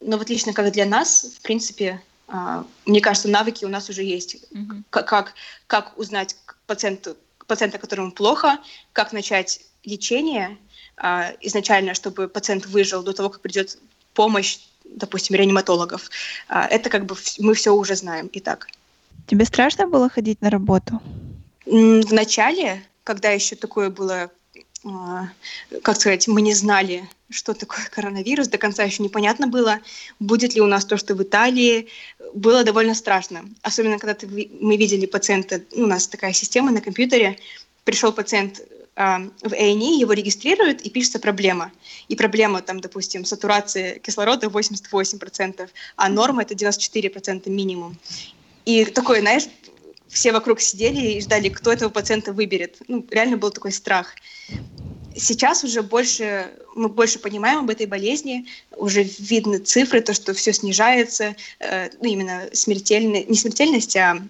Но вот лично как для нас, в принципе, э, мне кажется, навыки у нас уже есть. Mm-hmm. Как, как, узнать пациенту, пациента, которому плохо, как начать лечение э, изначально, чтобы пациент выжил до того, как придет помощь, допустим, реаниматологов. Э, это как бы мы все уже знаем и так. Тебе страшно было ходить на работу? В начале, когда еще такое было, а, как сказать, мы не знали, что такое коронавирус, до конца еще непонятно было, будет ли у нас то, что в Италии, было довольно страшно. Особенно, когда ты, мы видели пациента, ну, у нас такая система на компьютере, пришел пациент а, в A&E, его регистрируют, и пишется проблема. И проблема, там, допустим, сатурация кислорода 88%, а норма — это 94% минимум. И такой, знаешь, все вокруг сидели и ждали, кто этого пациента выберет. Ну, реально был такой страх. Сейчас уже больше, мы больше понимаем об этой болезни, уже видны цифры, то, что все снижается, э, ну, именно смертельность, не смертельность, а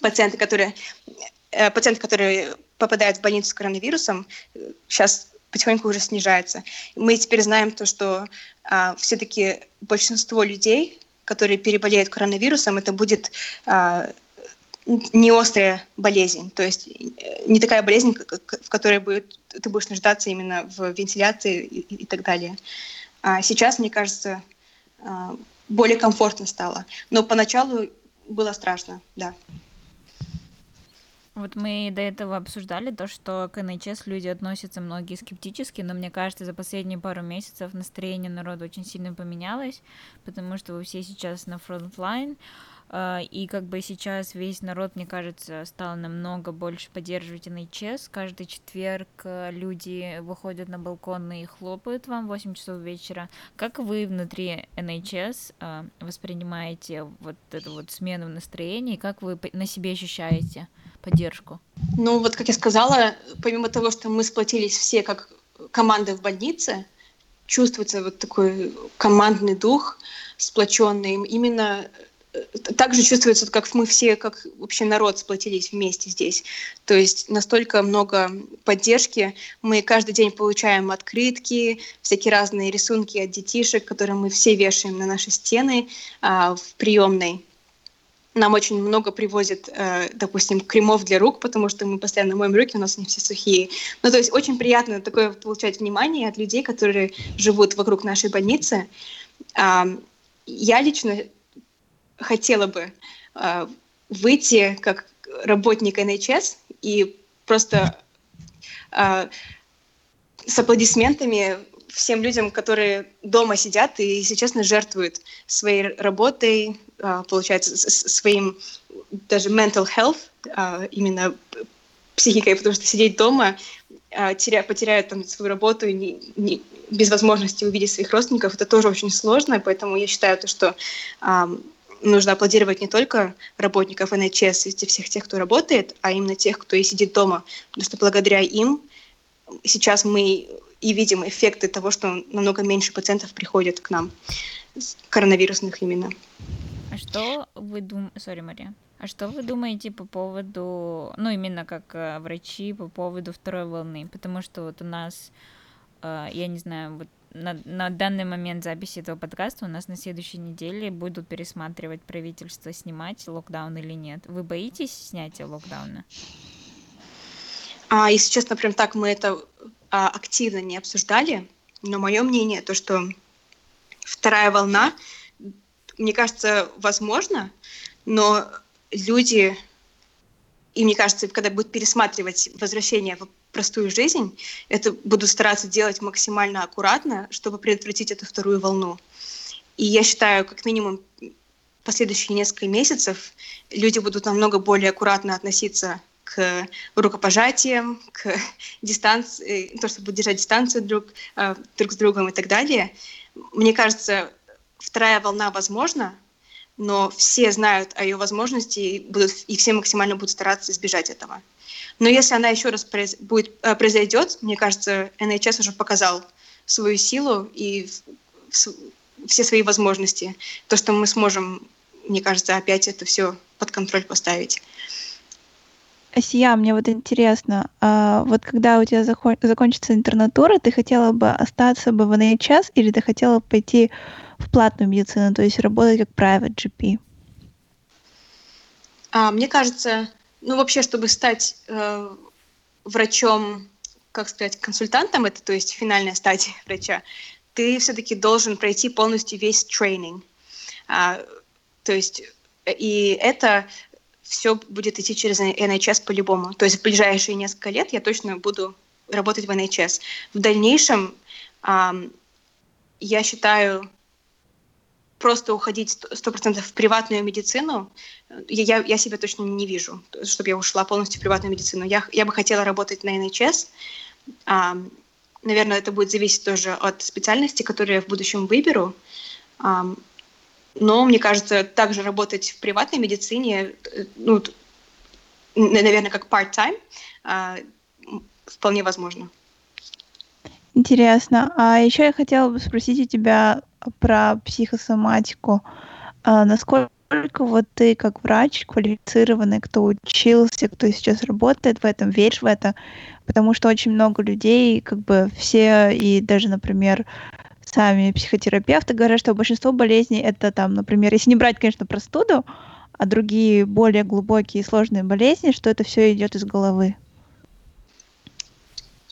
пациенты, которые, э, пациенты, которые попадают в больницу с коронавирусом, сейчас потихоньку уже снижается. Мы теперь знаем то, что э, все-таки большинство людей которые переболеют коронавирусом, это будет а, не острая болезнь, то есть э, не такая болезнь, в которой будет, ты будешь нуждаться именно в вентиляции и, и так далее. А сейчас, мне кажется, а, более комфортно стало. Но поначалу было страшно, да. Вот мы до этого обсуждали то, что к NHS люди относятся многие скептически, но мне кажется, за последние пару месяцев настроение народа очень сильно поменялось, потому что вы все сейчас на frontline, и как бы сейчас весь народ, мне кажется, стал намного больше поддерживать NHS. Каждый четверг э, люди выходят на балконы и хлопают вам в 8 часов вечера. Как вы внутри NHS а, воспринимаете вот эту вот смену настроения, и как вы на себе ощущаете? поддержку? Ну, вот как я сказала, помимо того, что мы сплотились все как команда в больнице, чувствуется вот такой командный дух, сплоченный. Именно также чувствуется, как мы все, как вообще народ сплотились вместе здесь. То есть настолько много поддержки. Мы каждый день получаем открытки, всякие разные рисунки от детишек, которые мы все вешаем на наши стены а, в приемной. Нам очень много привозят, э, допустим, кремов для рук, потому что мы постоянно моем руки, у нас они все сухие. Ну, то есть очень приятно такое получать внимание от людей, которые живут вокруг нашей больницы. Я лично хотела бы э, выйти как работник NHS и просто э, с аплодисментами всем людям, которые дома сидят и, если честно, жертвуют своей работой, э, получается, своим даже mental health, э, именно психикой, потому что сидеть дома, э, теря, потеряют там свою работу и не, не, без возможности увидеть своих родственников, это тоже очень сложно, поэтому я считаю, то, что э, нужно аплодировать не только работников НХС и всех тех, кто работает, а именно тех, кто и сидит дома. Потому что благодаря им сейчас мы и видим эффекты того, что намного меньше пациентов приходят к нам, коронавирусных именно. А что вы думаете... Сори, Мария. А что вы думаете по поводу, ну, именно как э, врачи, по поводу второй волны? Потому что вот у нас, э, я не знаю, вот на, на данный момент записи этого подкаста у нас на следующей неделе будут пересматривать правительство, снимать локдаун или нет. Вы боитесь снятия локдауна? А, если честно, прям так мы это а, активно не обсуждали, но мое мнение то, что вторая волна, мне кажется, возможно, но люди, и мне кажется, когда будут пересматривать возвращение в простую жизнь, это буду стараться делать максимально аккуратно, чтобы предотвратить эту вторую волну. И я считаю, как минимум последующие несколько месяцев люди будут намного более аккуратно относиться к рукопожатиям, к дистанции, то, чтобы держать дистанцию друг, э, друг с другом и так далее. Мне кажется, вторая волна возможна, но все знают о ее возможности и, будут, и все максимально будут стараться избежать этого. Но если она еще раз произ, будет, э, произойдет, мне кажется, NHS уже показал свою силу и все свои возможности. То, что мы сможем, мне кажется, опять это все под контроль поставить. Асия, мне вот интересно, а вот когда у тебя закончится интернатура, ты хотела бы остаться бы в NHS или ты хотела пойти в платную медицину, то есть работать как private GP? А, мне кажется, ну, вообще, чтобы стать э, врачом, как сказать, консультантом, это то есть финальная стадия врача, ты все-таки должен пройти полностью весь тренинг. А, то есть, и это все будет идти через NHS по-любому. То есть в ближайшие несколько лет я точно буду работать в NHS. В дальнейшем, а, я считаю, просто уходить сто процентов в приватную медицину, я, я себя точно не вижу, чтобы я ушла полностью в приватную медицину. Я, я бы хотела работать на NHS. А, наверное, это будет зависеть тоже от специальности, которую я в будущем выберу. А, но, мне кажется, также работать в приватной медицине, э, ну, наверное, как part-time, а, вполне возможно. Интересно. А еще я хотела бы спросить у тебя про психосоматику. А насколько вот ты как врач квалифицированный, кто учился, кто сейчас работает в этом, веришь в это? Потому что очень много людей, как бы все, и даже, например, сами психотерапевты говорят, что большинство болезней это там, например, если не брать, конечно, простуду, а другие более глубокие и сложные болезни, что это все идет из головы.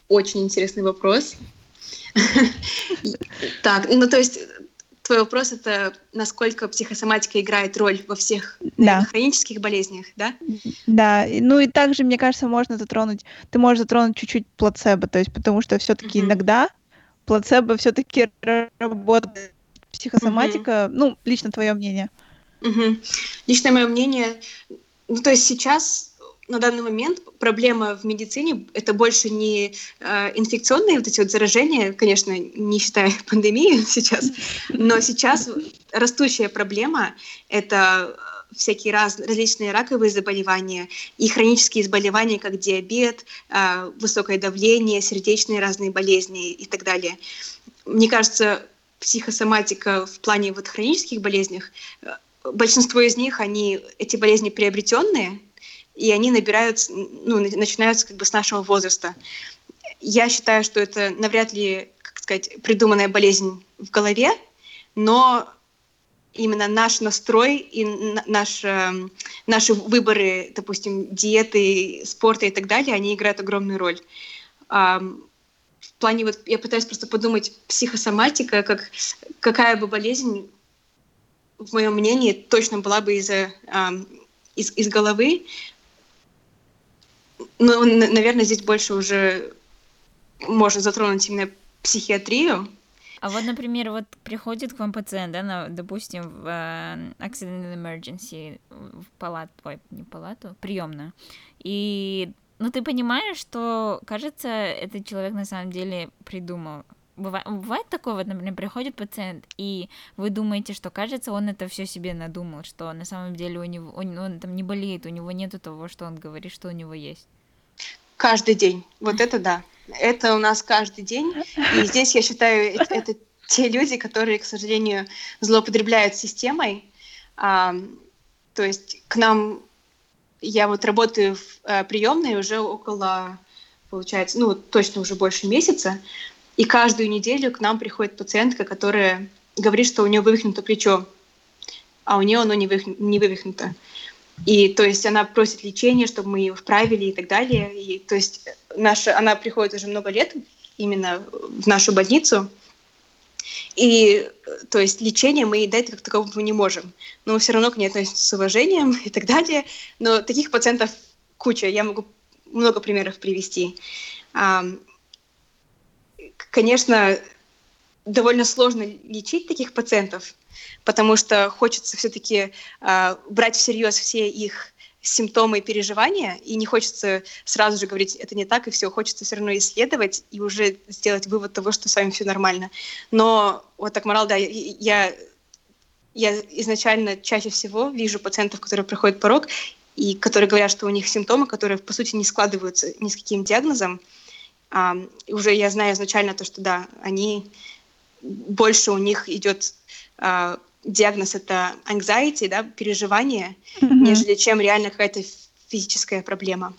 Очень интересный вопрос. Так, ну то есть твой вопрос это насколько психосоматика играет роль во всех да. хронических болезнях, да? Да, ну и также, мне кажется, можно затронуть, ты можешь затронуть чуть-чуть плацебо, то есть потому что все-таки иногда плацебо все-таки работает. Психосоматика, mm-hmm. ну, лично твое мнение. Mm-hmm. Личное мое мнение, ну то есть сейчас на данный момент проблема в медицине это больше не э, инфекционные вот эти вот заражения, конечно, не считая пандемии сейчас, но сейчас растущая проблема это всякие раз, различные раковые заболевания и хронические заболевания, как диабет, э, высокое давление, сердечные разные болезни и так далее. Мне кажется, психосоматика в плане вот хронических болезнях большинство из них, они, эти болезни приобретенные, и они набираются, ну, начинаются как бы с нашего возраста. Я считаю, что это навряд ли, как сказать, придуманная болезнь в голове, но именно наш настрой и наш, эм, наши выборы, допустим, диеты, спорта и так далее, они играют огромную роль. В плане вот я пытаюсь просто подумать психосоматика, как какая бы болезнь, в моем мнении, точно была бы из, из, из головы. Но, наверное, здесь больше уже можно затронуть именно психиатрию, а вот, например, вот приходит к вам пациент, да, на, допустим, в uh, accident emergency, в палату, ой, не палату, приемную, и, ну, ты понимаешь, что, кажется, этот человек на самом деле придумал. Бывает, бывает такое, вот, например, приходит пациент, и вы думаете, что, кажется, он это все себе надумал, что на самом деле у него, он, он там не болеет, у него нету того, что он говорит, что у него есть. Каждый день. Вот это да. Это у нас каждый день. И здесь, я считаю, это, те люди, которые, к сожалению, злоупотребляют системой. А, то есть к нам... Я вот работаю в а, приемной уже около, получается, ну, точно уже больше месяца. И каждую неделю к нам приходит пациентка, которая говорит, что у нее вывихнуто плечо, а у нее оно не, вывих... не вывихнуто. И то есть она просит лечения, чтобы мы ее вправили и так далее. И то есть наша, она приходит уже много лет именно в нашу больницу. И то есть лечение мы ей дать как такового не можем. Но все равно к ней относятся с уважением и так далее. Но таких пациентов куча. Я могу много примеров привести. Конечно, довольно сложно лечить таких пациентов, потому что хочется все-таки э, а, брать всерьез все их симптомы и переживания, и не хочется сразу же говорить, это не так, и все, хочется все равно исследовать и уже сделать вывод того, что с вами все нормально. Но вот так, Морал, да, я, я изначально чаще всего вижу пациентов, которые проходят порог, и которые говорят, что у них симптомы, которые, по сути, не складываются ни с каким диагнозом. А, уже я знаю изначально то, что да, они больше у них идет а, диагноз это anxiety, да, переживание, mm-hmm. нежели чем реально какая-то физическая проблема.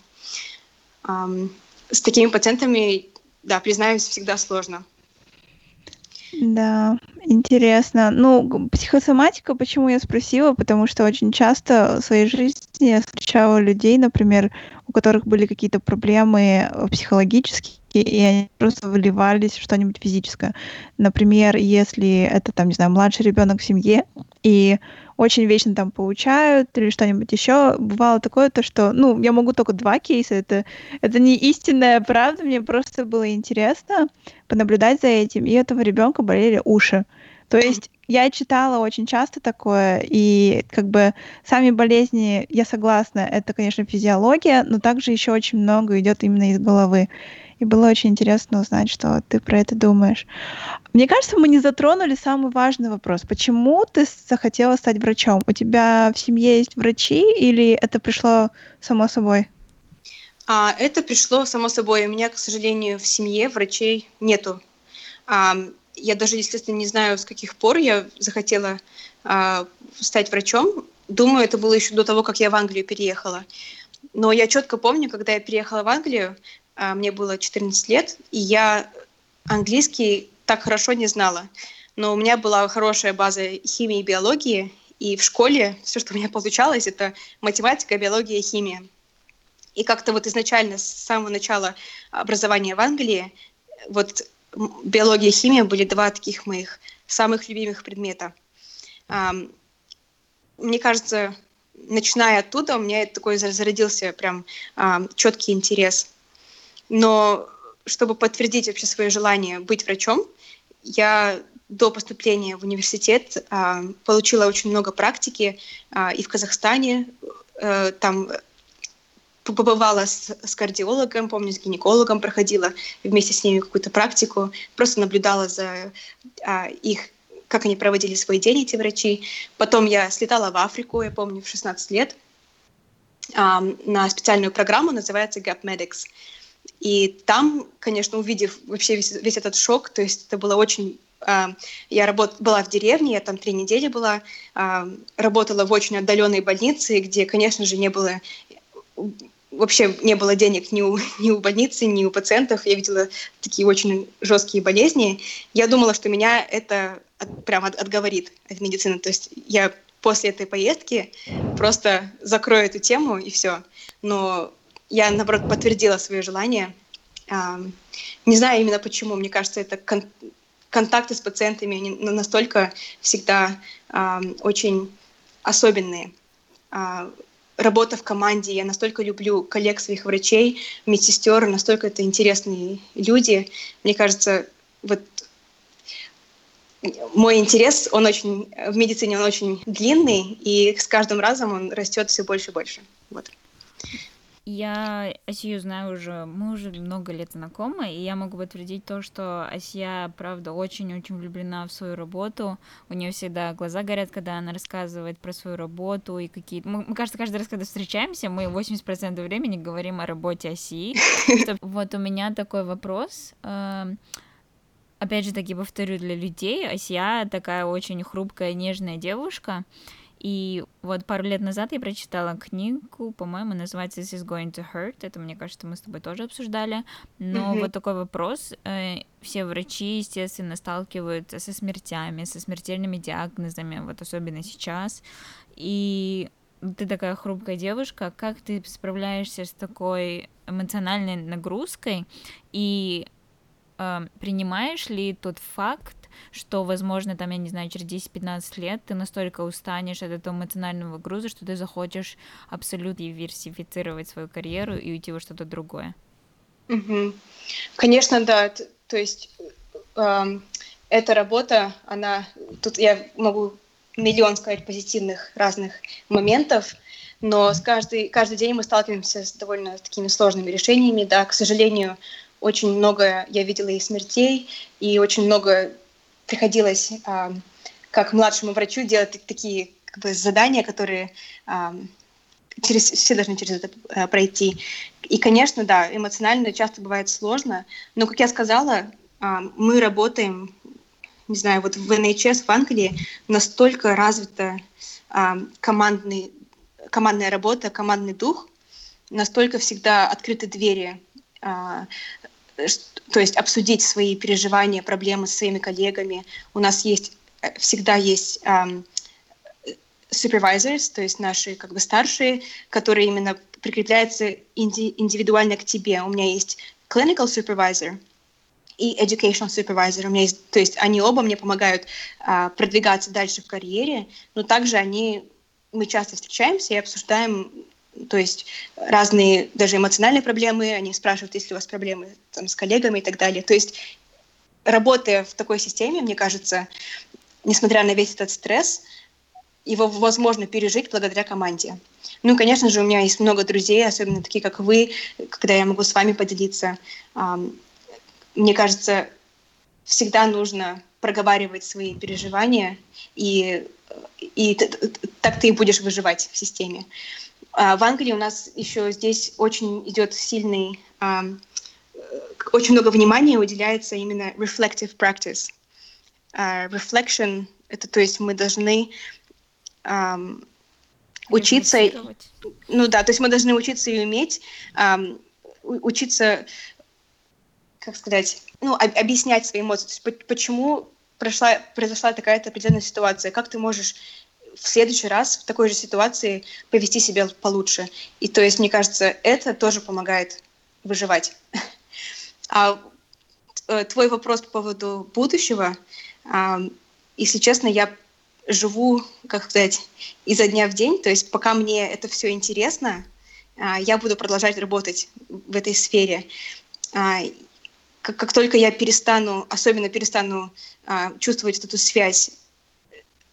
Um, с такими пациентами, да, признаюсь, всегда сложно. Да, интересно. Ну, психосоматика, почему я спросила? Потому что очень часто в своей жизни я встречала людей, например, у которых были какие-то проблемы э, психологические, и они просто выливались в что-нибудь физическое. Например, если это, там, не знаю, младший ребенок в семье, и очень вечно там получают или что-нибудь еще. Бывало такое, то, что, ну, я могу только два кейса, это, это не истинная правда, мне просто было интересно понаблюдать за этим, и этого ребенка болели уши. То есть я читала очень часто такое, и как бы сами болезни, я согласна, это, конечно, физиология, но также еще очень много идет именно из головы. И было очень интересно узнать, что ты про это думаешь. Мне кажется, мы не затронули самый важный вопрос. Почему ты захотела стать врачом? У тебя в семье есть врачи или это пришло само собой? А, это пришло само собой. У меня, к сожалению, в семье врачей нету. А, я даже, естественно, не знаю, с каких пор я захотела а, стать врачом. Думаю, это было еще до того, как я в Англию переехала. Но я четко помню, когда я переехала в Англию, мне было 14 лет, и я английский так хорошо не знала. Но у меня была хорошая база химии и биологии, и в школе все, что у меня получалось, это математика, биология, химия. И как-то вот изначально, с самого начала образования в Англии, вот биология и химия были два таких моих самых любимых предмета. Мне кажется, начиная оттуда, у меня такой зародился прям четкий интерес но чтобы подтвердить вообще свое желание быть врачом, я до поступления в университет а, получила очень много практики а, и в Казахстане, а, там побывала с, с кардиологом, помню, с гинекологом проходила вместе с ними какую-то практику, просто наблюдала за а, их, как они проводили свой день, эти врачи. Потом я слетала в Африку, я помню, в 16 лет, а, на специальную программу, называется Gap Medics. И там, конечно, увидев вообще весь, весь этот шок, то есть это было очень а, я работ... была в деревне, я там три недели была, а, работала в очень отдаленной больнице, где, конечно же, не было вообще не было денег ни у, ни у больницы, ни у пациентов. Я видела такие очень жесткие болезни. Я думала, что меня это от, прям от, отговорит от медицины. То есть я после этой поездки просто закрою эту тему и все. Но я, наоборот, подтвердила свое желание. Не знаю именно почему. Мне кажется, это кон контакты с пациентами они настолько всегда очень особенные. А, работа в команде, я настолько люблю коллег своих врачей, медсестер, настолько это интересные люди. Мне кажется, вот мой интерес, он очень в медицине он очень длинный, и с каждым разом он растет все больше и больше. Вот. Я Асию знаю уже, мы уже много лет знакомы, и я могу подтвердить то, что Асия, правда, очень-очень влюблена в свою работу. У нее всегда глаза горят, когда она рассказывает про свою работу и какие... Мы, мы кажется, каждый раз, когда встречаемся, мы 80% времени говорим о работе Асии. Вот у меня такой вопрос эм, опять же таки повторю для людей, Асия такая очень хрупкая, нежная девушка, и вот пару лет назад я прочитала книгу, по-моему, называется This is going to hurt. Это, мне кажется, мы с тобой тоже обсуждали. Но mm-hmm. вот такой вопрос. Э, все врачи, естественно, сталкиваются со смертями, со смертельными диагнозами, вот особенно сейчас. И ты такая хрупкая девушка, как ты справляешься с такой эмоциональной нагрузкой и э, принимаешь ли тот факт, что, возможно, там, я не знаю, через 10-15 лет ты настолько устанешь от этого эмоционального груза, что ты захочешь абсолютно диверсифицировать свою карьеру и уйти во что-то другое. Угу. Конечно, да. То есть э, эта работа, она... Тут я могу миллион сказать позитивных разных моментов, но с каждый, каждый день мы сталкиваемся с довольно такими сложными решениями. Да, к сожалению, очень много я видела и смертей, и очень много приходилось а, как младшему врачу делать такие как бы, задания, которые а, через, все должны через это а, пройти. И, конечно, да, эмоционально часто бывает сложно, но, как я сказала, а, мы работаем, не знаю, вот в НХС в Англии настолько развита а, командный, командная работа, командный дух, настолько всегда открыты двери то есть обсудить свои переживания, проблемы с своими коллегами. У нас есть э, всегда есть um, supervisors, то есть наши как бы старшие, которые именно прикрепляются инди индивидуально к тебе. У меня есть clinical supervisor и educational supervisor. У меня есть, то есть они оба мне помогают uh, продвигаться дальше в карьере, но также они мы часто встречаемся и обсуждаем то есть разные даже эмоциональные проблемы, они спрашивают, есть ли у вас проблемы там, с коллегами и так далее. То есть работая в такой системе, мне кажется, несмотря на весь этот стресс, его возможно пережить благодаря команде. Ну, конечно же, у меня есть много друзей, особенно такие, как вы, когда я могу с вами поделиться. Мне кажется, всегда нужно проговаривать свои переживания, и, и так ты и будешь выживать в системе. А, в Англии у нас еще здесь очень идет сильный, а, очень много внимания уделяется именно reflective practice. Uh, reflection — это то есть мы должны учиться... Ну да, то есть мы должны учиться и уметь учиться, как сказать, ну, объяснять свои эмоции. То есть почему прошла, произошла такая-то определенная ситуация, как ты можешь в следующий раз в такой же ситуации повести себя получше. И то есть, мне кажется, это тоже помогает выживать. А э, твой вопрос по поводу будущего, если честно, я живу, как сказать, изо дня в день, то есть пока мне это все интересно, а, я буду продолжать работать в этой сфере. А, как, как только я перестану, особенно перестану а, чувствовать эту связь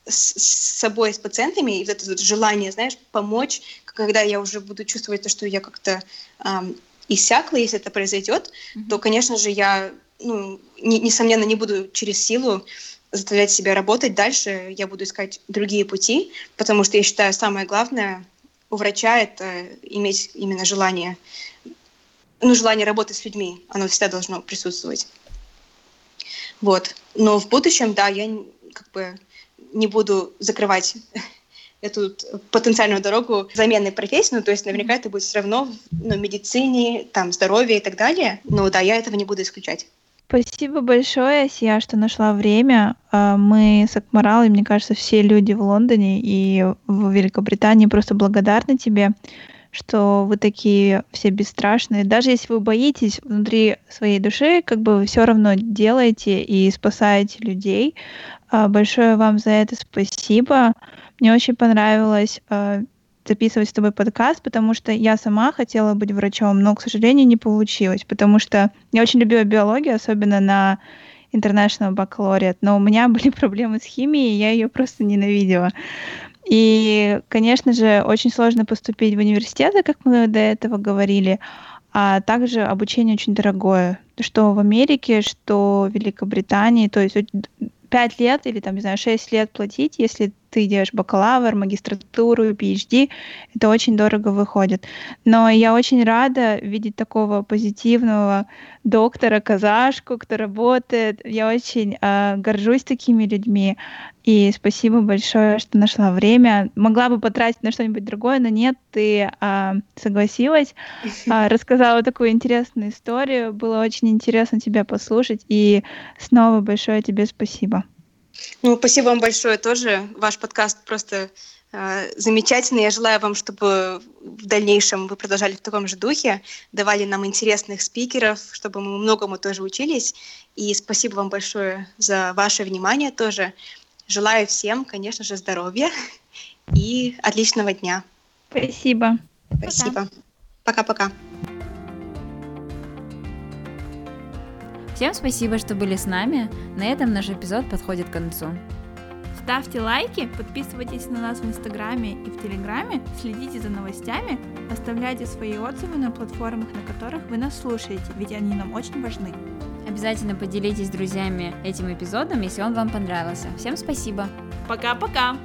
с, собой, с пациентами, и вот это вот желание, знаешь, помочь, когда я уже буду чувствовать то, что я как-то эм, иссякла, если это произойдет, mm-hmm. то, конечно же, я, ну, не, несомненно, не буду через силу заставлять себя работать дальше, я буду искать другие пути, потому что я считаю, самое главное у врача это иметь именно желание, ну, желание работать с людьми, оно всегда должно присутствовать. Вот. Но в будущем, да, я как бы не буду закрывать эту потенциальную дорогу замены профессии, ну, то есть наверняка это будет все равно в ну, медицине, там, здоровье и так далее, но да, я этого не буду исключать. Спасибо большое, Сия, что нашла время. А, мы с Акмаралой, мне кажется, все люди в Лондоне и в Великобритании просто благодарны тебе, что вы такие все бесстрашные. Даже если вы боитесь внутри своей души, как бы вы все равно делаете и спасаете людей. А, большое вам за это спасибо. Мне очень понравилось а, записывать с тобой подкаст, потому что я сама хотела быть врачом, но, к сожалению, не получилось, потому что я очень любила биологию, особенно на International Baccalaureate, но у меня были проблемы с химией, и я ее просто ненавидела. И, конечно же, очень сложно поступить в университеты, как мы до этого говорили, а также обучение очень дорогое, что в Америке, что в Великобритании, то есть 5 лет или там, не знаю, 6 лет платить, если ты делаешь бакалавр, магистратуру, PhD, это очень дорого выходит. Но я очень рада видеть такого позитивного доктора, казашку, кто работает. Я очень э, горжусь такими людьми. И спасибо большое, что нашла время. Могла бы потратить на что-нибудь другое, но нет, ты э, согласилась, э, рассказала такую интересную историю. Было очень интересно тебя послушать. И снова большое тебе спасибо. Ну, спасибо вам большое тоже. Ваш подкаст просто э, замечательный. Я желаю вам, чтобы в дальнейшем вы продолжали в таком же духе, давали нам интересных спикеров, чтобы мы многому тоже учились. И спасибо вам большое за ваше внимание тоже. Желаю всем, конечно же, здоровья и отличного дня. Спасибо. Спасибо. Пока-пока. Всем спасибо, что были с нами. На этом наш эпизод подходит к концу. Ставьте лайки, подписывайтесь на нас в Инстаграме и в Телеграме, следите за новостями, оставляйте свои отзывы на платформах, на которых вы нас слушаете, ведь они нам очень важны. Обязательно поделитесь с друзьями этим эпизодом, если он вам понравился. Всем спасибо. Пока-пока.